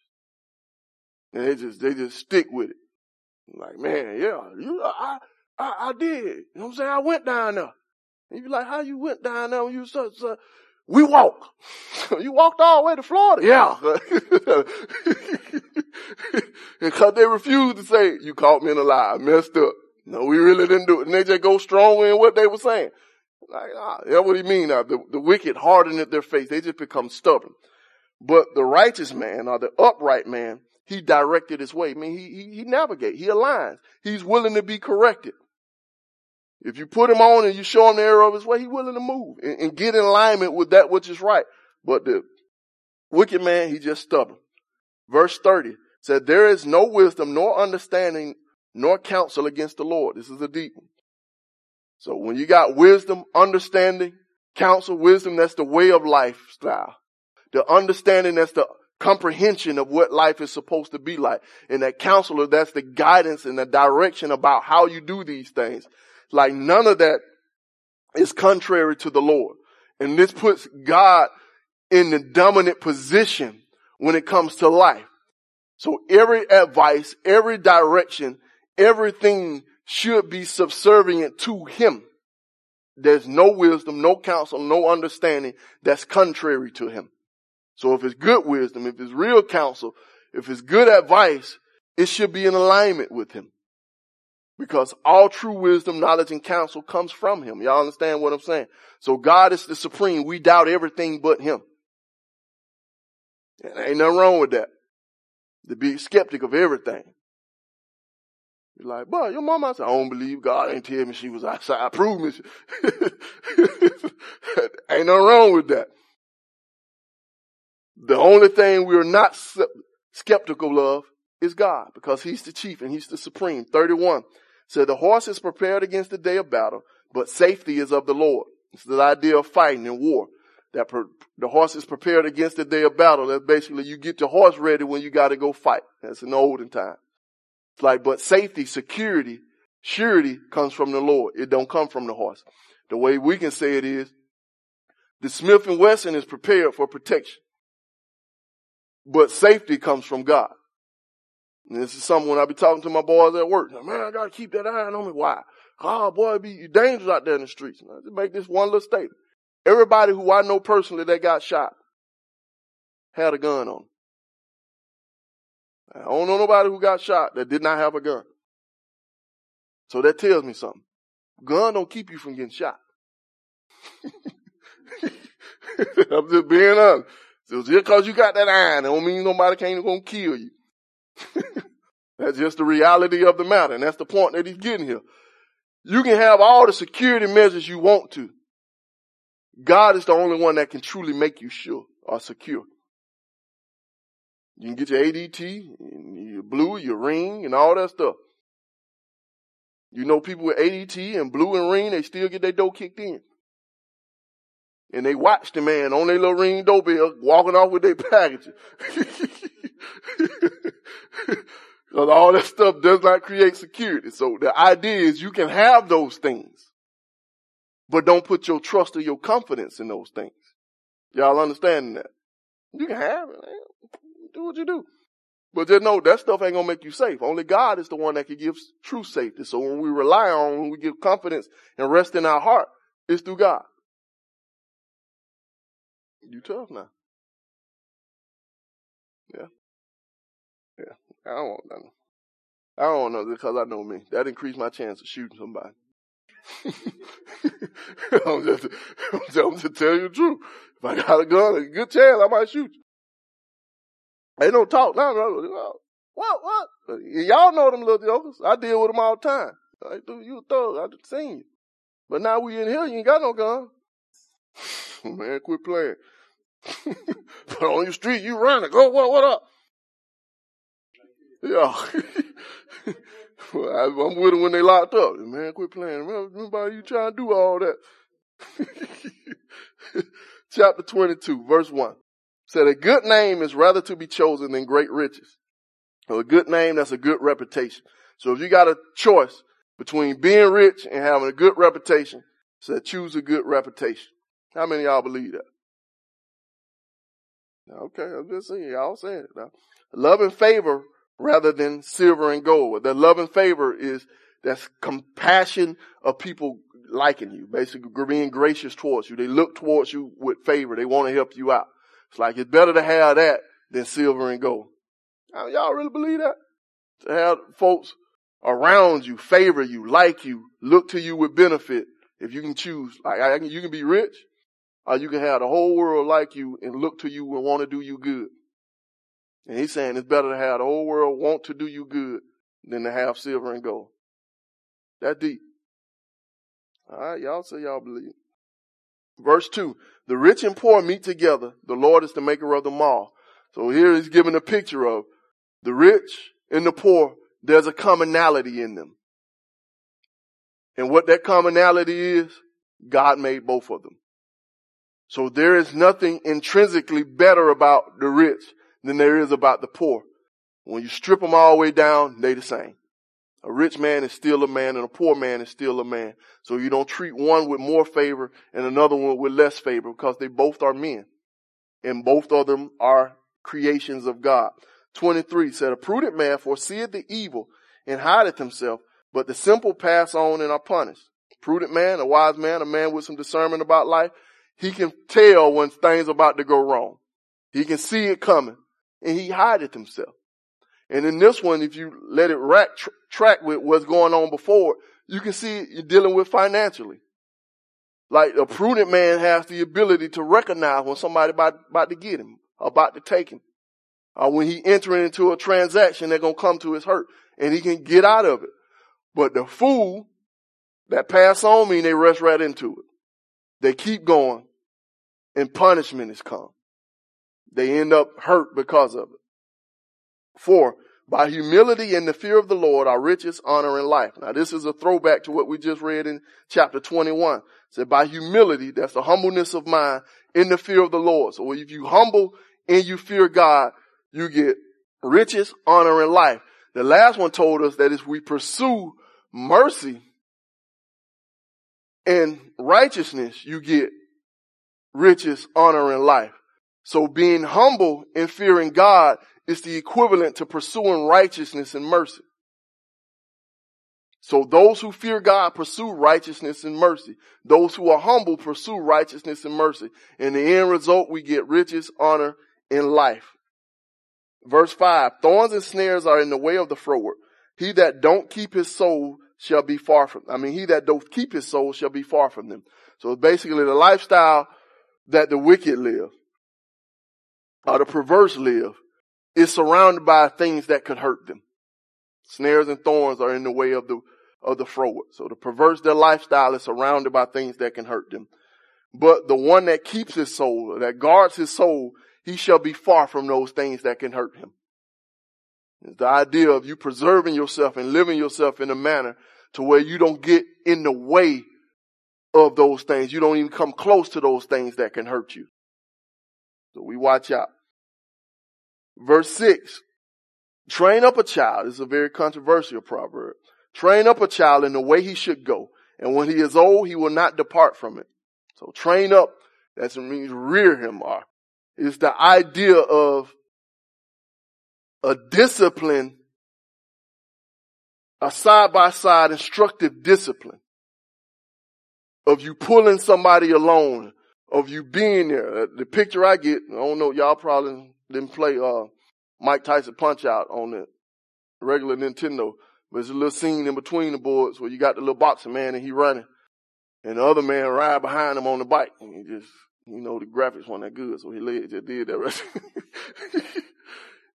And they just, they just stick with it. Like, man, yeah, you, I, I, I did. You know what I'm saying? I went down there. And you be like, how you went down there when you such, so, we walk. (laughs) you walked all the way to Florida. Yeah. (laughs) Because they refused to say, you caught me in a lie. I messed up. No, we really didn't do it. And they just go strong in what they were saying. Like, ah, that's what he mean now. The, the wicked harden their face. They just become stubborn. But the righteous man or the upright man, he directed his way. I mean, he, he, he navigate. He aligns. He's willing to be corrected. If you put him on and you show him the error of his way, he's willing to move and, and get in alignment with that which is right. But the wicked man, he just stubborn. Verse 30 said, there is no wisdom nor understanding nor counsel against the Lord. This is a deep one. So when you got wisdom, understanding, counsel, wisdom, that's the way of lifestyle. The understanding, that's the comprehension of what life is supposed to be like. And that counselor, that's the guidance and the direction about how you do these things. Like none of that is contrary to the Lord. And this puts God in the dominant position when it comes to life. So every advice, every direction, everything should be subservient to him. There's no wisdom, no counsel, no understanding that's contrary to him. So if it's good wisdom, if it's real counsel, if it's good advice, it should be in alignment with him. Because all true wisdom, knowledge, and counsel comes from him. Y'all understand what I'm saying? So God is the supreme. We doubt everything but him. And ain't nothing wrong with that. To be skeptic of everything. Like, boy, your mama said, I don't believe God ain't tell me she was outside. Prove me. (laughs) ain't nothing wrong with that. The only thing we're not skeptical of is God because he's the chief and he's the supreme. 31 said the horse is prepared against the day of battle, but safety is of the Lord. It's the idea of fighting in war. That per, the horse is prepared against the day of battle. That's basically you get your horse ready when you got to go fight. That's the olden time. Like, but safety, security, surety comes from the Lord. It don't come from the horse. The way we can say it is, the Smith and Wesson is prepared for protection. But safety comes from God. And this is something when I be talking to my boys at work. Man, I gotta keep that eye on me. Why? Oh boy, it be dangerous out there in the streets. Just make this one little statement. Everybody who I know personally that got shot had a gun on. I don't know nobody who got shot that did not have a gun. So that tells me something. Gun don't keep you from getting shot. (laughs) I'm just being honest. Just cause you got that iron, it don't mean nobody can't gonna kill you. (laughs) that's just the reality of the matter. And that's the point that he's getting here. You can have all the security measures you want to. God is the only one that can truly make you sure or secure. You can get your ADT, your blue, your ring, and all that stuff. You know people with ADT and blue and ring, they still get their door kicked in. And they watch the man on their little ring doorbell walking off with their (laughs) packages. (laughs) Because all that stuff does not create security. So the idea is you can have those things, but don't put your trust or your confidence in those things. Y'all understanding that? You can have it. Man. Do what you do. But just know that stuff ain't gonna make you safe. Only God is the one that can give true safety. So when we rely on, when we give confidence and rest in our heart, it's through God. You tough now. Yeah. Yeah. I don't want nothing. I don't know because I know me. That increased my chance of shooting somebody. (laughs) I'm just, (laughs) I'm just, I'm just telling you the truth. If I got a gun, a good chance I might shoot you. They don't talk now. No, no. What, what? Y'all know them little jokers. I deal with them all the time. I do you a thug. I just seen you. But now we in here, you ain't got no gun. (sighs) Man, quit playing. (laughs) but on your street, you running. Go, what, what up? Yeah. (laughs) well, I, am with them when they locked up. Man, quit playing. Remember, remember you trying to do all that. (laughs) Chapter 22, verse 1 said a good name is rather to be chosen than great riches. So a good name, that's a good reputation. So if you got a choice between being rich and having a good reputation, said choose a good reputation. How many y'all believe that? Okay, I'm just saying, y'all saying it now. Love and favor rather than silver and gold. The love and favor is that's compassion of people liking you, basically being gracious towards you. They look towards you with favor. They want to help you out. It's like it's better to have that than silver and gold. Now, y'all really believe that? To have folks around you, favor you, like you, look to you with benefit. If you can choose, like I, you can be rich, or you can have the whole world like you and look to you and want to do you good. And he's saying it's better to have the whole world want to do you good than to have silver and gold. That deep. All right, y'all say y'all believe. Verse 2, the rich and poor meet together. The Lord is the maker of them all. So here he's giving a picture of the rich and the poor. There's a commonality in them. And what that commonality is, God made both of them. So there is nothing intrinsically better about the rich than there is about the poor. When you strip them all the way down, they the same. A rich man is still a man and a poor man is still a man. So you don't treat one with more favor and another one with less favor because they both are men. And both of them are creations of God. 23 said, a prudent man foreseeth the evil and hideth himself, but the simple pass on and are punished. Prudent man, a wise man, a man with some discernment about life, he can tell when things about to go wrong. He can see it coming and he hideth himself. And in this one, if you let it rack, tr- track with what's going on before, you can see you're dealing with financially. Like a prudent man has the ability to recognize when somebody about, about to get him, about to take him. Or when he entering into a transaction that's going to come to his hurt and he can get out of it. But the fool that pass on me, they rush right into it. They keep going and punishment is come. They end up hurt because of it. Four, by humility and the fear of the Lord are riches, honor, and life. Now this is a throwback to what we just read in chapter 21. said by humility, that's the humbleness of mind in the fear of the Lord. So if you humble and you fear God, you get riches, honor, and life. The last one told us that if we pursue mercy and righteousness, you get riches, honor, and life. So being humble and fearing God is the equivalent to pursuing righteousness and mercy. So those who fear God pursue righteousness and mercy. Those who are humble pursue righteousness and mercy. In the end result, we get riches, honor, and life. Verse five, thorns and snares are in the way of the froward. He that don't keep his soul shall be far from, I mean, he that don't keep his soul shall be far from them. So basically the lifestyle that the wicked live, or the perverse live, is surrounded by things that could hurt them. Snares and thorns are in the way of the, of the froward. So the perverse, their lifestyle is surrounded by things that can hurt them. But the one that keeps his soul, that guards his soul, he shall be far from those things that can hurt him. It's the idea of you preserving yourself and living yourself in a manner to where you don't get in the way of those things. You don't even come close to those things that can hurt you. So we watch out. Verse six, train up a child. This is a very controversial proverb. Train up a child in the way he should go. And when he is old, he will not depart from it. So train up, that means rear him or is the idea of a discipline, a side by side instructive discipline of you pulling somebody along, of you being there. The picture I get, I don't know, y'all probably didn't play, uh, Mike Tyson Punch Out on the regular Nintendo, but there's a little scene in between the boards where you got the little boxing man and he running and the other man ride behind him on the bike and he just you know, the graphics weren't that good, so he just did that (laughs)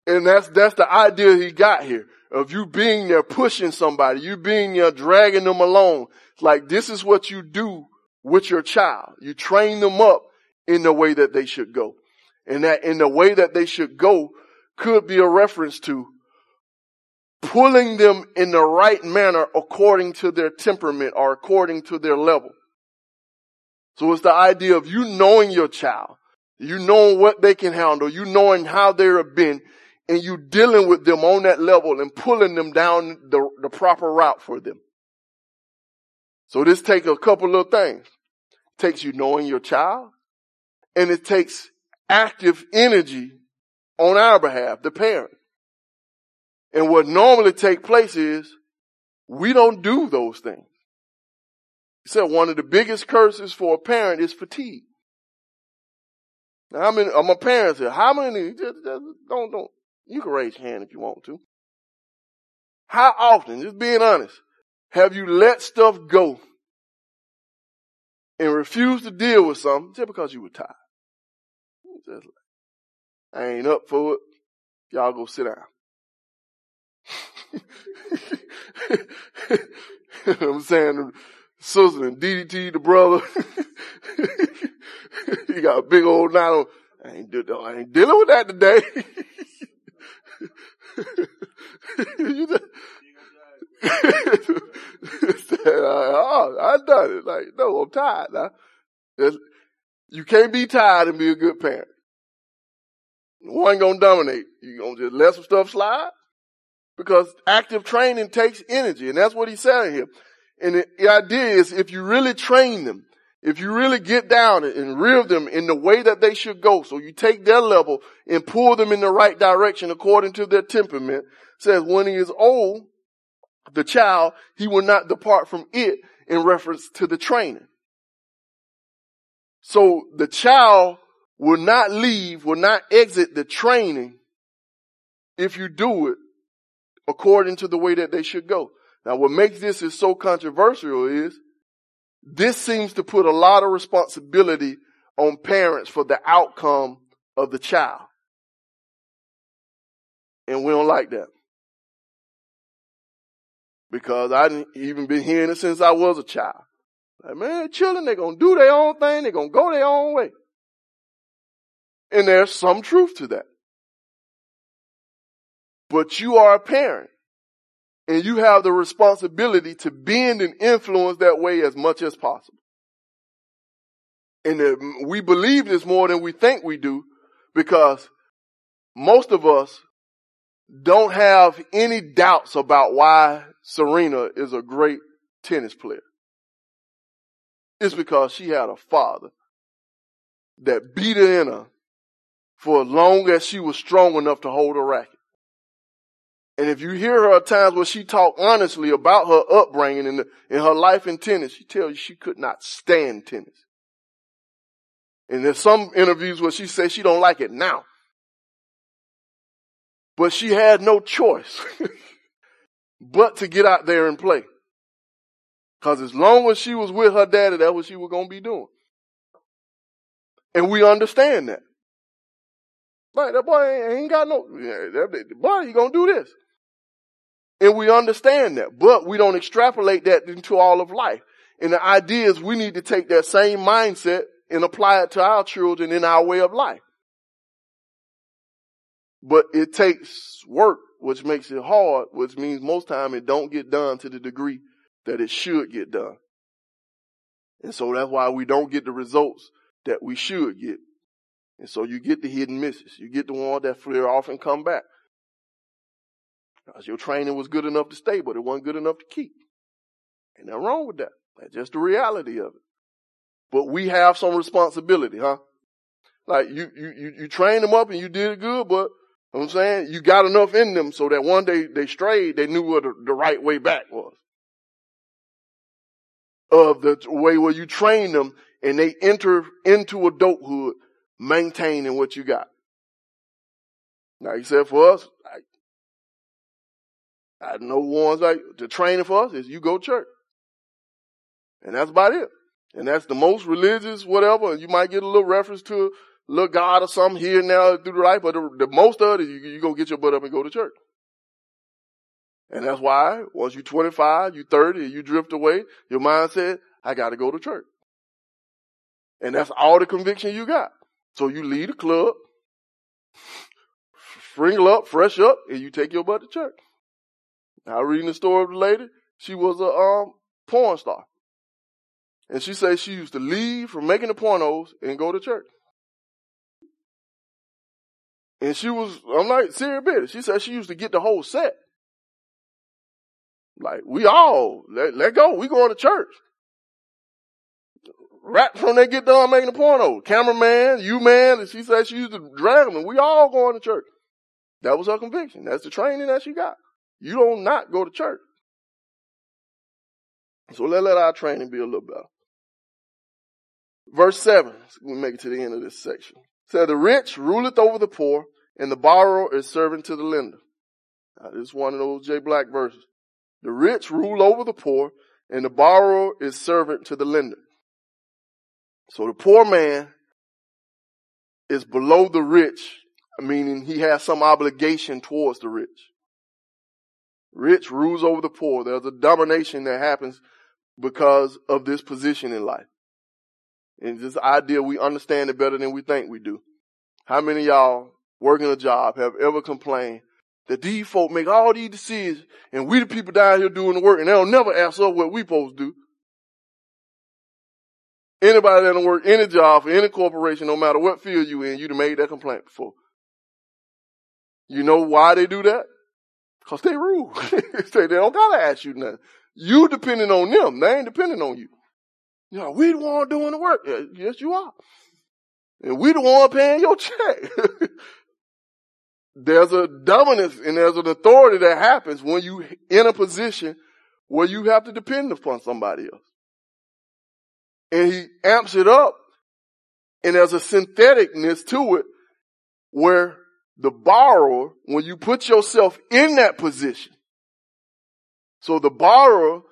and that's, that's the idea he got here of you being there pushing somebody, you being there dragging them along. Like this is what you do with your child. You train them up in the way that they should go. And that in the way that they should go could be a reference to pulling them in the right manner according to their temperament or according to their level. So it's the idea of you knowing your child, you knowing what they can handle, you knowing how they have been, and you dealing with them on that level and pulling them down the, the proper route for them. So this takes a couple of things. It takes you knowing your child, and it takes active energy on our behalf, the parent. And what normally take place is we don't do those things. He said one of the biggest curses for a parent is fatigue. Now, how many, I'm a parent here. How many, just, just, don't, don't, you can raise your hand if you want to. How often, just being honest, have you let stuff go and refused to deal with something just because you were tired? Just, I ain't up for it. Y'all go sit down. (laughs) I'm saying sister and DDT the brother. (laughs) he got a big old knot I ain't, do, I ain't dealing with that today. (laughs) you just, uh, oh, I done it. Like, no, I'm tired now. You can't be tired and be a good parent. One gonna dominate. You gonna just let some stuff slide? Because active training takes energy, and that's what he's saying here. And the, the idea is if you really train them, if you really get down and rear them in the way that they should go, so you take their level and pull them in the right direction according to their temperament, says when he is old, the child, he will not depart from it in reference to the training. So the child will not leave, will not exit the training if you do it according to the way that they should go. Now what makes this is so controversial is this seems to put a lot of responsibility on parents for the outcome of the child. And we don't like that. Because I have even been hearing it since I was a child. Like, man, children, they're gonna do their own thing, they're gonna go their own way. And there's some truth to that. But you are a parent. And you have the responsibility to bend and influence that way as much as possible. And we believe this more than we think we do because most of us don't have any doubts about why Serena is a great tennis player. It's because she had a father that beat her in her for as long as she was strong enough to hold a racket. And if you hear her at times where she talk honestly about her upbringing and, her life in tennis, she tells you she could not stand tennis. And there's some interviews where she says she don't like it now. But she had no choice (laughs) but to get out there and play. Cause as long as she was with her daddy, that's what she was going to be doing. And we understand that. Right, that boy ain't got no, that, boy, he gonna do this. And we understand that, but we don't extrapolate that into all of life. And the idea is we need to take that same mindset and apply it to our children in our way of life. But it takes work, which makes it hard, which means most time it don't get done to the degree that it should get done. And so that's why we don't get the results that we should get. And so you get the hidden misses. You get the one that flare off and come back. Because your training was good enough to stay, but it wasn't good enough to keep. Ain't nothing wrong with that. That's just the reality of it. But we have some responsibility, huh? Like you, you, you, you trained them up and you did it good, but you know I'm saying you got enough in them so that one day they strayed, they knew what the, the right way back was. Of the way where you train them and they enter into adulthood maintaining what you got. Now he said for us, I, I know ones like the training for us is you go to church. And that's about it. And that's the most religious, whatever. You might get a little reference to a little God or something here and now through the life, but the, the most of it, you, you go get your butt up and go to church. And that's why once you're 25, you're 30, you drift away, your mind said, I gotta go to church. And that's all the conviction you got. So you leave the club, sprinkle up, fresh up, and you take your butt to church. Now reading the story of the lady, she was a um, porn star. And she said she used to leave from making the pornos and go to church. And she was, I'm like, serious business. She said she used to get the whole set. Like, we all, let, let go. We going to church right from they get done making the porno. Oh, cameraman, you man, and she said she used to drag them and we all going to church. That was her conviction. That's the training that she got. You don't not go to church. So let, let our training be a little better. Verse seven, we make it to the end of this section. Said the rich ruleth over the poor and the borrower is servant to the lender. Now, this is one of those J Black verses. The rich rule over the poor and the borrower is servant to the lender. So the poor man is below the rich, meaning he has some obligation towards the rich. Rich rules over the poor. There's a domination that happens because of this position in life. And this idea, we understand it better than we think we do. How many y'all working a job have ever complained that these folk make all these decisions and we the people down here doing the work and they'll never ask us what we supposed to do? Anybody that work any job for any corporation, no matter what field you in, you'd made that complaint before. You know why they do that? Cause they rule. (laughs) they don't gotta ask you nothing. You depending on them. They ain't depending on you. You know, we the one doing the work. Yes, you are. And we the one paying your (laughs) check. There's a dominance and there's an authority that happens when you in a position where you have to depend upon somebody else and he amps it up and there's a syntheticness to it where the borrower, when you put yourself in that position, so the borrower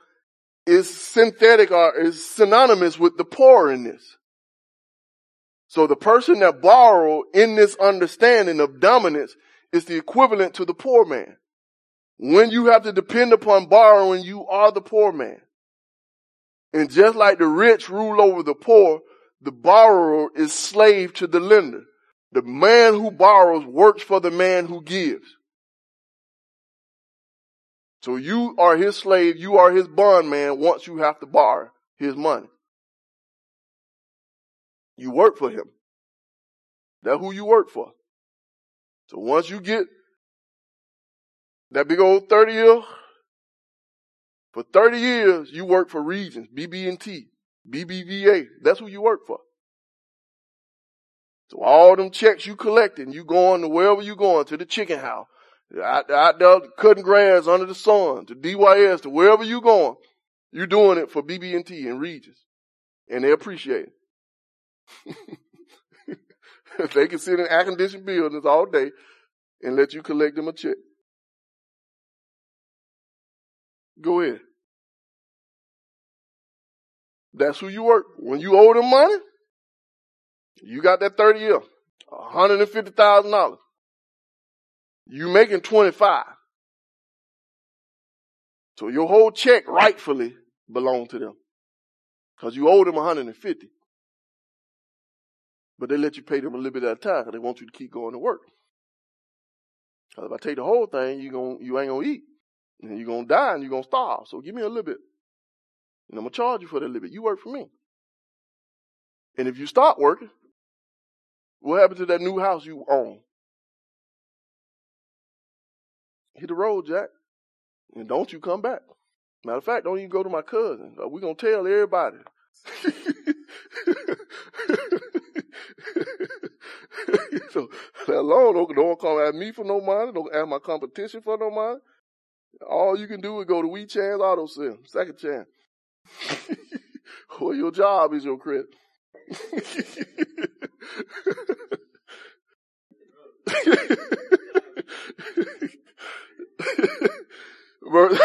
is synthetic or is synonymous with the poor in this. So the person that borrow in this understanding of dominance is the equivalent to the poor man. When you have to depend upon borrowing, you are the poor man. And just like the rich rule over the poor, the borrower is slave to the lender. The man who borrows works for the man who gives. So you are his slave, you are his bondman once you have to borrow his money. You work for him. That's who you work for. So once you get that big old 30 year, for 30 years, you work for Regions, BB&T, BBVA. That's who you work for. So all them checks you collecting, you going to wherever you going, to the chicken house, out, out there cutting grass under the sun, to DYS, to wherever you going, you're doing it for BB&T and Regions. And they appreciate it. (laughs) (laughs) they can sit in air conditioned buildings all day and let you collect them a check. Go ahead. That's who you work. When you owe them money, you got that 30 year, $150,000. You making 25. So your whole check rightfully belonged to them. Cause you owe them 150. But they let you pay them a little bit at a time because they want you to keep going to work. Cause if I take the whole thing, you going you ain't gonna eat. And you're gonna die and you're gonna starve. So give me a little bit. And I'm gonna charge you for that little bit. You work for me. And if you stop working, what happened to that new house you own? Hit the road, Jack. And don't you come back. Matter of fact, don't even go to my cousin. Uh, We're to tell everybody. (laughs) (laughs) so, that alone, don't, don't come at me for no money. Don't ask my competition for no money. All you can do is go to We Chance Auto Sale, second chance. (laughs) or your job is your credit. (laughs) Verse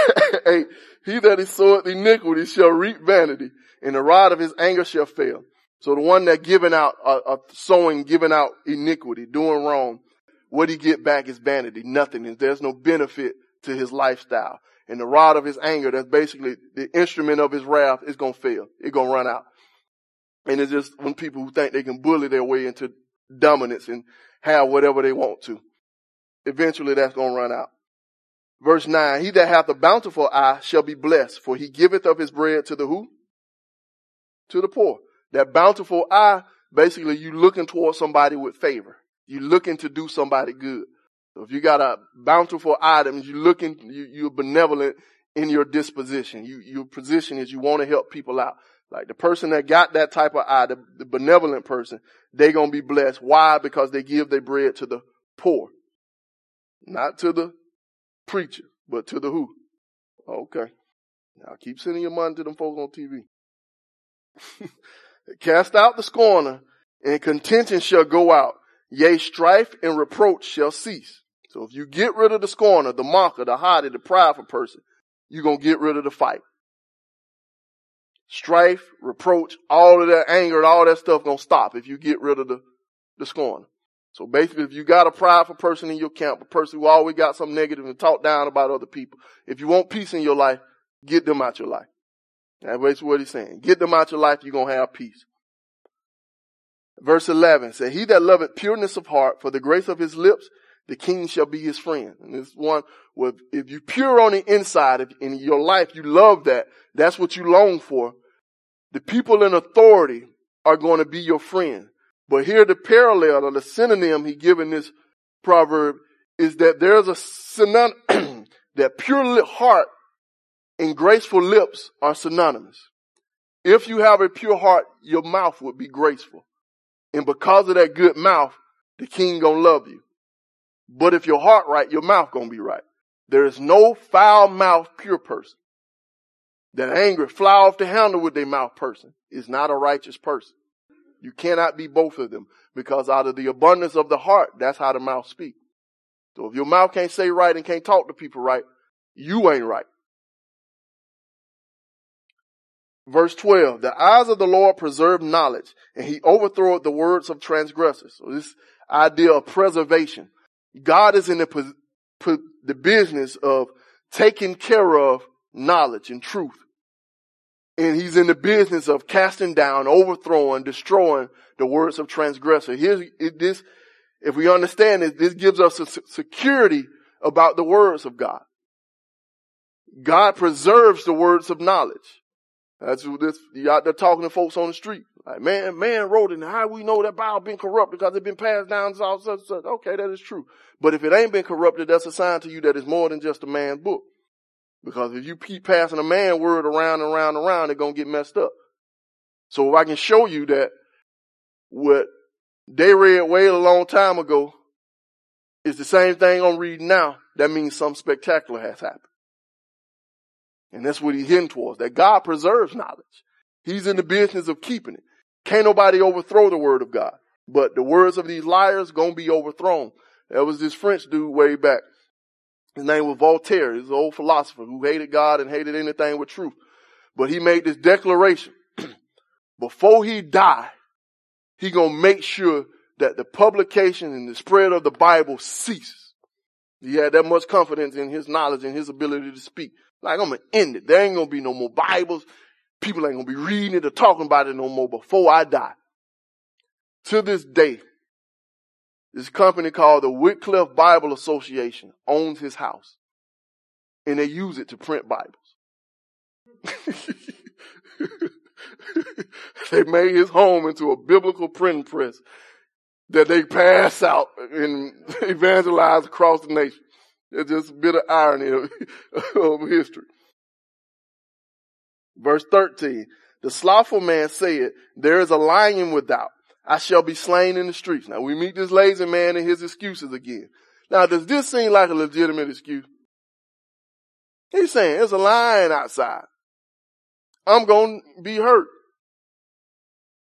8, he that is soweth iniquity shall reap vanity, and the rod of his anger shall fail. So the one that giving out, uh, uh, sowing, giving out iniquity, doing wrong, what he get back is vanity, nothing. There's no benefit to his lifestyle. And the rod of his anger, that's basically the instrument of his wrath, is gonna fail. It's gonna run out. And it's just when people who think they can bully their way into dominance and have whatever they want to. Eventually that's gonna run out. Verse 9, he that hath a bountiful eye shall be blessed, for he giveth of his bread to the who? To the poor. That bountiful eye, basically you looking towards somebody with favor. You looking to do somebody good. So if you got a bountiful item, you looking, you, you're benevolent in your disposition. You, your position is you want to help people out. Like the person that got that type of eye, the, the benevolent person, they gonna be blessed. Why? Because they give their bread to the poor. Not to the preacher, but to the who? Okay. Now keep sending your money to them folks on TV. (laughs) Cast out the scorner and contention shall go out. Yea, strife and reproach shall cease. So if you get rid of the scorner, the mocker, the haughty, the prideful person, you're going to get rid of the fight. Strife, reproach, all of that anger and all that stuff going to stop if you get rid of the, the scorner. So basically, if you got a prideful person in your camp, a person who always got something negative and talk down about other people, if you want peace in your life, get them out your life. That's what he's saying. Get them out your life, you're going to have peace. Verse 11 says, He that loveth pureness of heart for the grace of his lips, the king shall be his friend. And this one, with, if you pure on the inside, if in your life you love that, that's what you long for, the people in authority are going to be your friend. But here the parallel or the synonym he given this proverb is that there's a synonym (clears throat) that pure heart and graceful lips are synonymous. If you have a pure heart, your mouth would be graceful. And because of that good mouth, the king gonna love you. But if your heart right, your mouth gonna be right. There is no foul mouth pure person. That angry, fly off the handle with their mouth person is not a righteous person. You cannot be both of them because out of the abundance of the heart, that's how the mouth speaks. So if your mouth can't say right and can't talk to people right, you ain't right. Verse 12, the eyes of the Lord preserve knowledge and he overthroweth the words of transgressors. So this idea of preservation. God is in the, the business of taking care of knowledge and truth and he's in the business of casting down, overthrowing, destroying the words of transgressor. Here's this, if we understand this, this gives us a security about the words of God. God preserves the words of knowledge. That's what this, you out there talking to folks on the street. Like man, man wrote it how we know that Bible been corrupted because it been passed down to all such, such. Okay, that is true. But if it ain't been corrupted, that's a sign to you that it's more than just a man's book. Because if you keep passing a man word around and around and around, it's gonna get messed up. So if I can show you that what they read way a long time ago is the same thing I'm reading now, that means something spectacular has happened. And that's what he's hinting towards, that God preserves knowledge. He's in the business of keeping it. Can't nobody overthrow the word of God. But the words of these liars gonna be overthrown. There was this French dude way back. His name was Voltaire. He's an old philosopher who hated God and hated anything with truth. But he made this declaration. (clears throat) Before he died, he gonna make sure that the publication and the spread of the Bible ceases. He had that much confidence in his knowledge and his ability to speak. Like I'm gonna end it. There ain't gonna be no more Bibles. People ain't gonna be reading it or talking about it no more before I die. To this day, this company called the Wycliffe Bible Association owns his house. And they use it to print Bibles. (laughs) they made his home into a biblical printing press that they pass out and (laughs) evangelize across the nation. It's just a bit of irony of, (laughs) of history. Verse 13. The slothful man said, there is a lion without. I shall be slain in the streets. Now we meet this lazy man and his excuses again. Now does this seem like a legitimate excuse? He's saying there's a lion outside. I'm going to be hurt.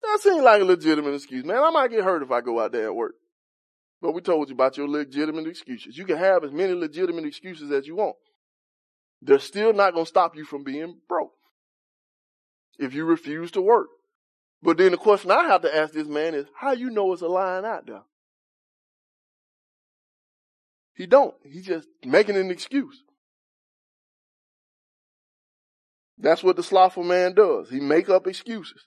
That seems like a legitimate excuse. Man, I might get hurt if I go out there and work. But we told you about your legitimate excuses. You can have as many legitimate excuses as you want. They're still not going to stop you from being broke. If you refuse to work. But then the question I have to ask this man is, how you know it's a lying out there? He don't. He's just making an excuse. That's what the slothful man does. He make up excuses.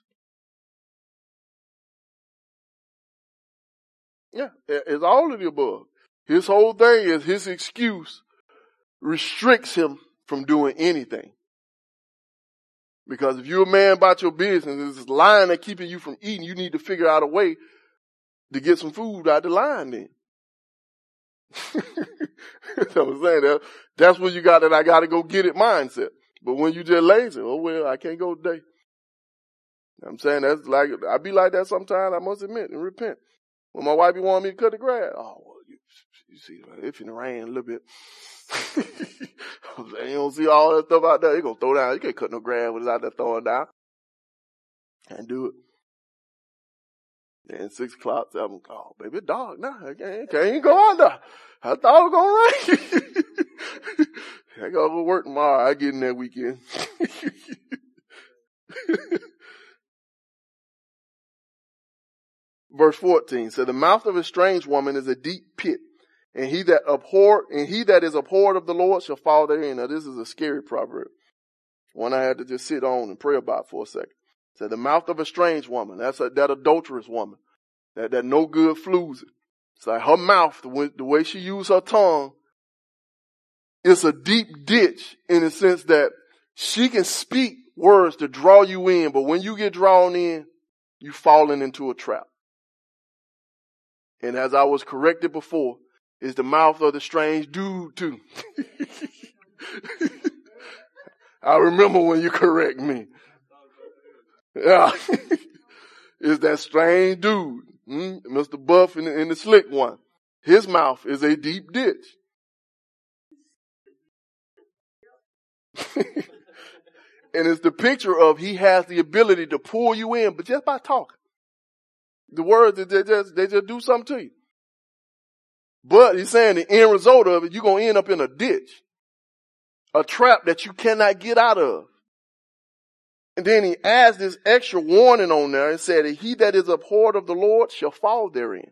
Yeah, it's all of the above. His whole thing is his excuse restricts him from doing anything. Because if you're a man about your business, it's lying that keeping you from eating, you need to figure out a way to get some food out the line then. (laughs) That's what I'm saying. That, that's when you got that I gotta go get it mindset. But when you just lazy, oh well, I can't go today. I'm saying that's like, I be like that sometimes, I must admit, and repent. When my wife wanting me to cut the grass, oh, well, you, you see, if it rain a little bit, (laughs) you don't see all that stuff out there. You gonna throw down. You can't cut no grass with it out there throwing down. Can't do it. Then six o'clock, seven. Oh, baby, dark now. I can't, can't go under. I thought it was gonna rain. (laughs) I gotta go work tomorrow. I get in that weekend. (laughs) verse 14 said, the mouth of a strange woman is a deep pit, and he that abhor, and he that is abhorred of the Lord shall fall therein. Now this is a scary proverb. One I had to just sit on and pray about for a second. Said the mouth of a strange woman, that's a, that adulterous woman, that, that no good floozy. It's like her mouth, the way, the way she used her tongue, it's a deep ditch in the sense that she can speak words to draw you in, but when you get drawn in, you're falling into a trap. And as I was corrected before, is the mouth of the strange dude too. (laughs) I remember when you correct me. Yeah. (laughs) is that strange dude, hmm? Mr. Buff and the, and the slick one. His mouth is a deep ditch. (laughs) and it's the picture of he has the ability to pull you in, but just by talking. The words, they just, they just do something to you. But he's saying the end result of it, you're going to end up in a ditch. A trap that you cannot get out of. And then he adds this extra warning on there and said, he that is abhorred of the Lord shall fall therein.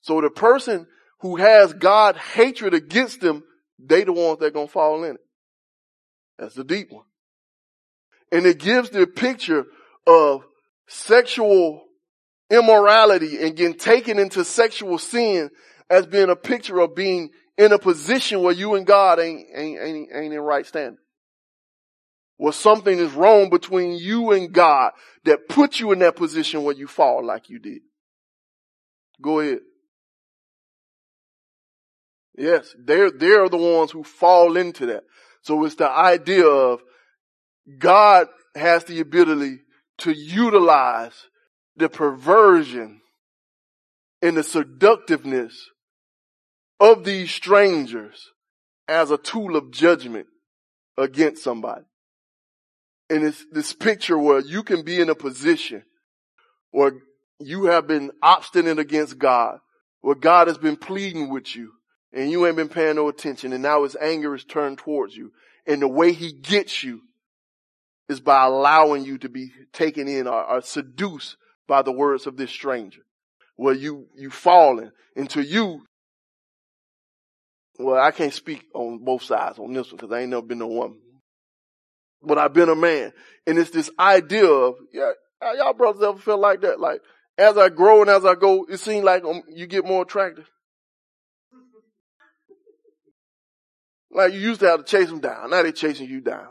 So the person who has God hatred against them, they the ones that are going to fall in it. That's the deep one. And it gives the picture of sexual immorality and getting taken into sexual sin as being a picture of being in a position where you and God ain't, ain't, ain't, ain't in right standing. Where something is wrong between you and God that puts you in that position where you fall like you did. Go ahead. Yes, they're, they're the ones who fall into that. So it's the idea of God has the ability to utilize the perversion and the seductiveness of these strangers as a tool of judgment against somebody. And it's this picture where you can be in a position where you have been obstinate against God, where God has been pleading with you and you ain't been paying no attention and now his anger is turned towards you. And the way he gets you is by allowing you to be taken in or, or seduced by the words of this stranger. Where you, you falling into you. Well, I can't speak on both sides on this one because I ain't never been no woman. But I've been a man. And it's this idea of, yeah, y'all brothers ever feel like that? Like, as I grow and as I go, it seems like um, you get more attractive. Like you used to have to chase them down. Now they're chasing you down.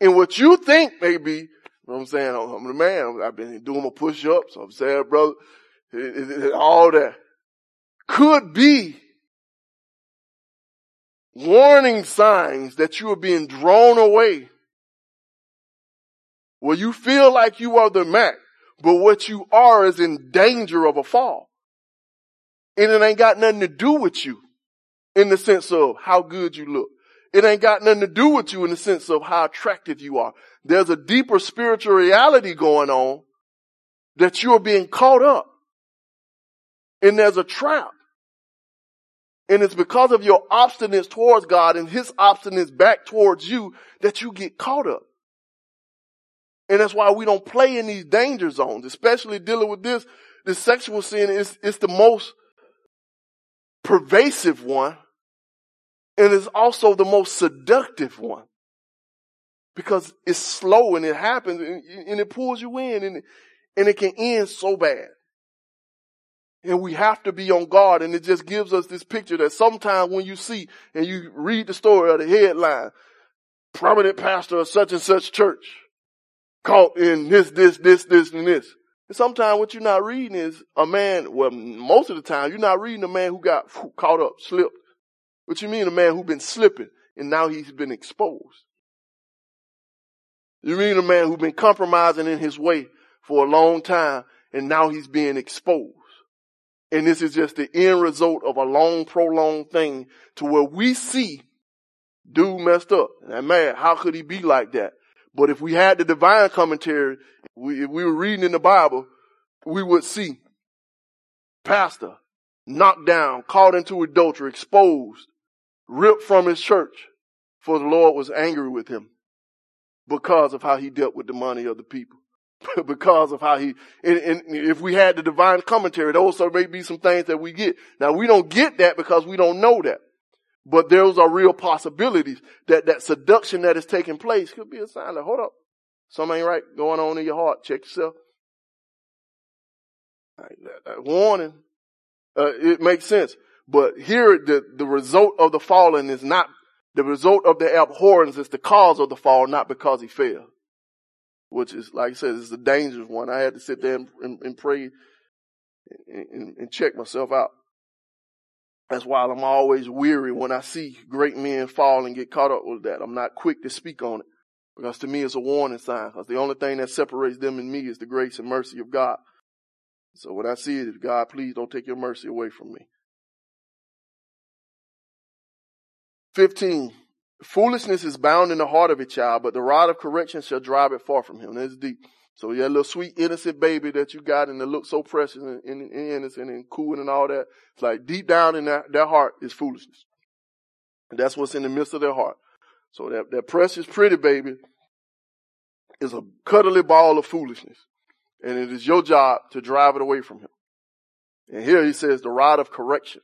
And what you think may be, you know what I'm saying? I'm the man. I've been doing my push-ups. I'm saying, brother, all that could be warning signs that you are being drawn away. Where you feel like you are the Mac, but what you are is in danger of a fall. And it ain't got nothing to do with you in the sense of how good you look. It ain't got nothing to do with you in the sense of how attractive you are. There's a deeper spiritual reality going on that you're being caught up. And there's a trap. And it's because of your obstinance towards God and his obstinance back towards you that you get caught up. And that's why we don't play in these danger zones, especially dealing with this. This sexual sin is, is the most pervasive one and it's also the most seductive one. Because it's slow and it happens and, and it pulls you in and, and it can end so bad. And we have to be on guard and it just gives us this picture that sometimes when you see and you read the story of the headline, prominent pastor of such and such church caught in this, this, this, this, and this. And sometimes what you're not reading is a man, well, most of the time, you're not reading a man who got caught up, slipped, what you mean a man who's been slipping and now he's been exposed? You mean a man who's been compromising in his way for a long time and now he's being exposed? And this is just the end result of a long, prolonged thing to where we see dude messed up. And man, how could he be like that? But if we had the divine commentary, we, if we were reading in the Bible, we would see pastor knocked down, caught into adultery, exposed, ripped from his church, for the Lord was angry with him because of how he dealt with the money of the people. (laughs) because of how he, and, and, if we had the divine commentary, those may be some things that we get. Now we don't get that because we don't know that. But those are real possibilities that that seduction that is taking place could be a sign that, hold up, something ain't right going on in your heart. Check yourself. That, that warning, uh, it makes sense. But here, the, the result of the falling is not, the result of the abhorrence is the cause of the fall, not because he fell. Which is, like I said, is the dangerous one. I had to sit there and, and, and pray and, and check myself out. That's why I'm always weary when I see great men fall and get caught up with that. I'm not quick to speak on it because to me it's a warning sign because the only thing that separates them and me is the grace and mercy of God. So when I see it, God, please don't take your mercy away from me. 15. Foolishness is bound in the heart of a child, but the rod of correction shall drive it far from him. That's deep. So yeah, little sweet innocent baby that you got and that looks so precious and, and, and, innocent and cool and all that. It's like deep down in their, their heart is foolishness. And that's what's in the midst of their heart. So that, that precious pretty baby is a cuddly ball of foolishness. And it is your job to drive it away from him. And here he says the rod of correction.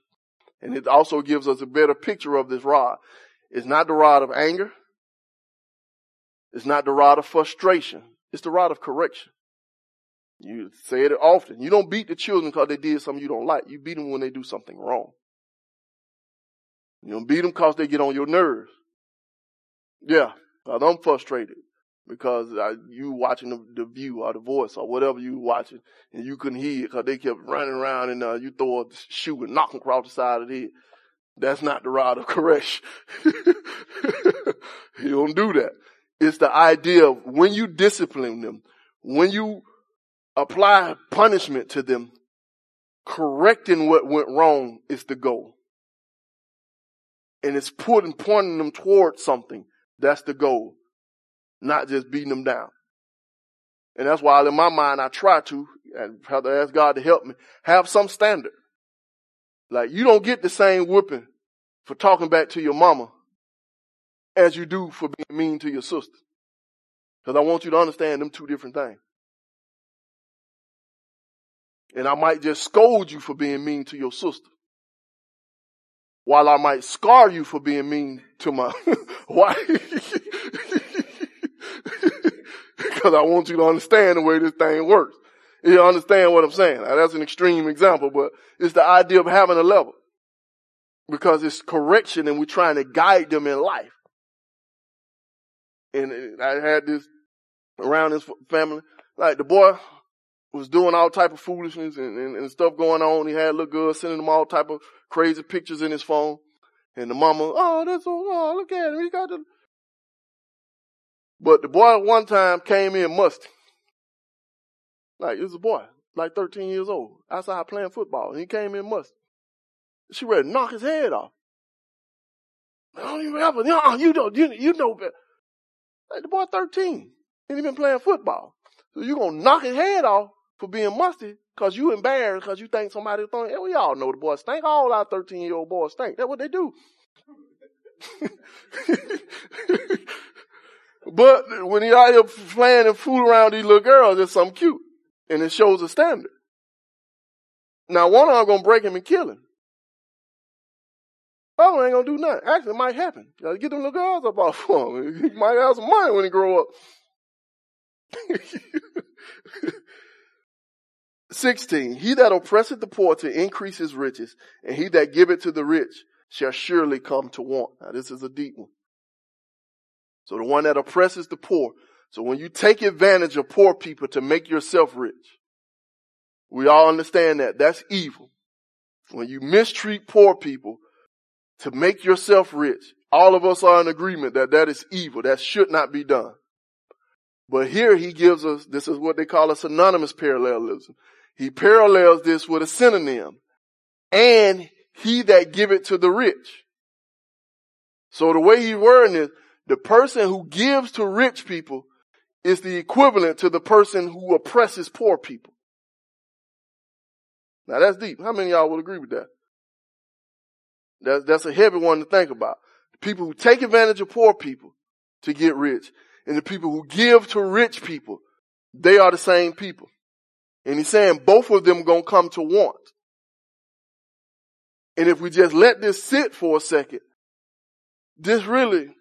And it also gives us a better picture of this rod. It's not the rod of anger. It's not the rod of frustration. It's the rod of correction. You say it often. You don't beat the children because they did something you don't like. You beat them when they do something wrong. You don't beat them because they get on your nerves. Yeah. Cause I'm frustrated because you watching the, the, view or the voice or whatever you watching and you couldn't hear because they kept running around and uh, you throw a shoe and knock them across the side of the head. That's not the rod of (laughs) correction. you don't do that. It's the idea of when you discipline them, when you apply punishment to them, correcting what went wrong is the goal. And it's putting, pointing them towards something. That's the goal. Not just beating them down. And that's why in my mind I try to, and have to ask God to help me, have some standard. Like you don't get the same whipping for talking back to your mama as you do for being mean to your sister. Cause I want you to understand them two different things. And I might just scold you for being mean to your sister. While I might scar you for being mean to my (laughs) wife. (laughs) Because I want you to understand the way this thing works. You understand what I'm saying? Now, that's an extreme example, but it's the idea of having a level. Because it's correction and we're trying to guide them in life. And uh, I had this around his family. Like the boy was doing all type of foolishness and, and, and stuff going on. He had little girls sending him all type of crazy pictures in his phone. And the mama, oh, that's so, oh, look at him. He got the. But the boy one time came in musty. Like, it was a boy, like 13 years old, outside playing football. And he came in musty. She ready to knock his head off. I don't even ever, you know, you, you know, like the boy 13. And he been playing football. So you gonna knock his head off for being musty because you embarrassed because you think somebody think, hey, we all know the boys stink. All our 13 year old boys stink. That's what they do. (laughs) but when he out here playing and fooling around these little girls, it's something cute. And it shows a standard. Now one of them gonna break him and kill him. Oh, ain't gonna do nothing. Actually, it might happen. gotta get them little girls up off for him. (laughs) He might have some money when he grow up. (laughs) 16. He that oppresseth the poor to increase his riches, and he that giveth to the rich shall surely come to want. Now this is a deep one. So the one that oppresses the poor. So when you take advantage of poor people to make yourself rich, we all understand that. That's evil. When you mistreat poor people to make yourself rich, all of us are in agreement that that is evil. That should not be done. But here he gives us, this is what they call a synonymous parallelism. He parallels this with a synonym. And he that giveth to the rich. So the way he's wording is, the person who gives to rich people is the equivalent to the person who oppresses poor people. Now that's deep. How many y'all would agree with that? That's, that's a heavy one to think about. People who take advantage of poor people to get rich and the people who give to rich people, they are the same people. And he's saying both of them gonna come to want. And if we just let this sit for a second, this really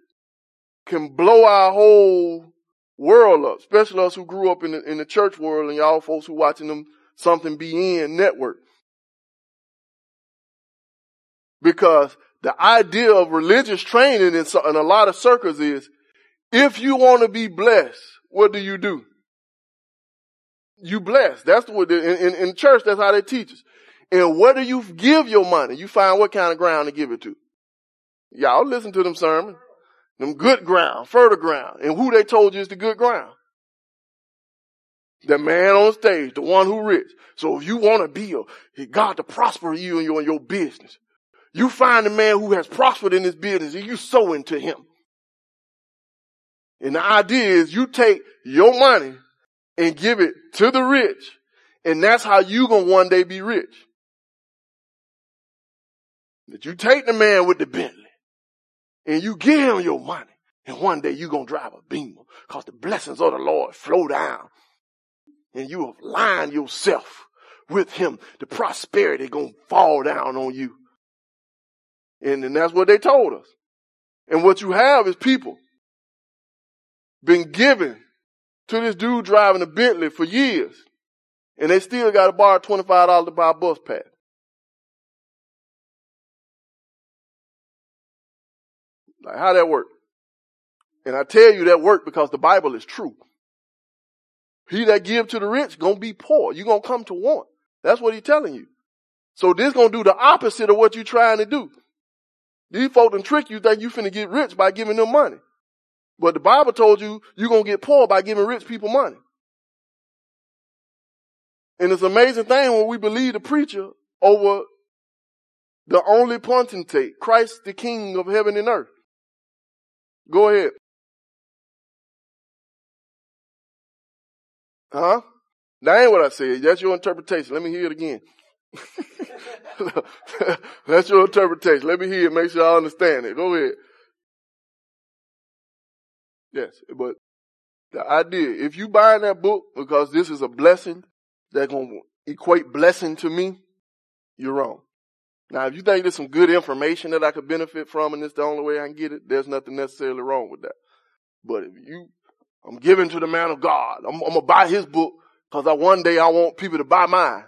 can blow our whole world up, especially us who grew up in the, in the church world and y'all folks who watching them something be in network. Because the idea of religious training in, in a lot of circles is if you want to be blessed, what do you do? You bless. That's what in, in, church. That's how they teach us. And where do you give your money? You find what kind of ground to give it to. Y'all listen to them sermons. Them good ground, fertile ground. And who they told you is the good ground? The man on stage, the one who rich. So if you want to be a, God to prosper you in your, in your business, you find the man who has prospered in his business and you sow into him. And the idea is you take your money and give it to the rich. And that's how you gonna one day be rich. That you take the man with the Bentley and you give him your money. And one day you gonna drive a beamer cause the blessings of the Lord flow down. And you have lined yourself with him. The prosperity gonna fall down on you. And, and that's what they told us. And what you have is people been given to this dude driving a Bentley for years. And they still got to borrow $25 to buy a bus pass. Like, how that work? And I tell you that work because the Bible is true. He that give to the rich gonna be poor. You're gonna come to want. That's what he's telling you. So this gonna do the opposite of what you're trying to do. These folk done trick you think you finna get rich by giving them money. But the Bible told you you're gonna get poor by giving rich people money. And it's an amazing thing when we believe the preacher over the only potentate, Christ the King of heaven and earth. Go ahead. Huh? That ain't what I said. That's your interpretation. Let me hear it again. (laughs) That's your interpretation. Let me hear it. Make sure I understand it. Go ahead. Yes, but the idea, if you buy that book because this is a blessing that's going to equate blessing to me, you're wrong. Now, if you think there's some good information that I could benefit from and it's the only way I can get it, there's nothing necessarily wrong with that. But if you, I'm giving to the man of God, I'm, I'm going to buy his book because I, one day I want people to buy mine.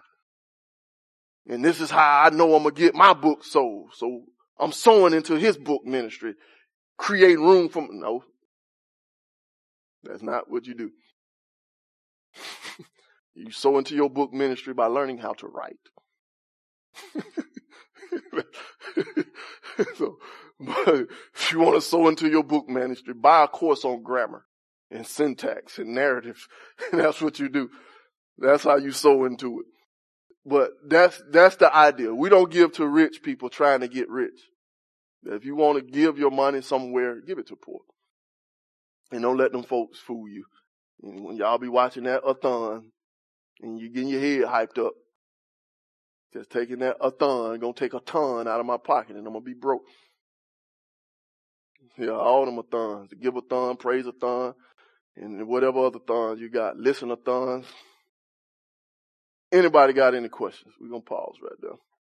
And this is how I know I'm going to get my book sold. So I'm sowing into his book ministry, create room for, no, that's not what you do. (laughs) you sow into your book ministry by learning how to write. (laughs) (laughs) so, but if you want to sow into your book ministry, buy a course on grammar and syntax and narrative. (laughs) And that's what you do. That's how you sow into it. But that's, that's the idea. We don't give to rich people trying to get rich. If you want to give your money somewhere, give it to poor. And don't let them folks fool you. And when y'all be watching that a thon and you getting your head hyped up, just taking that a thon, gonna take a ton out of my pocket and I'm gonna be broke. Yeah, all them a thons. Give a thon, praise a thon, and whatever other thons you got. Listen a thons. Anybody got any questions? We're gonna pause right there.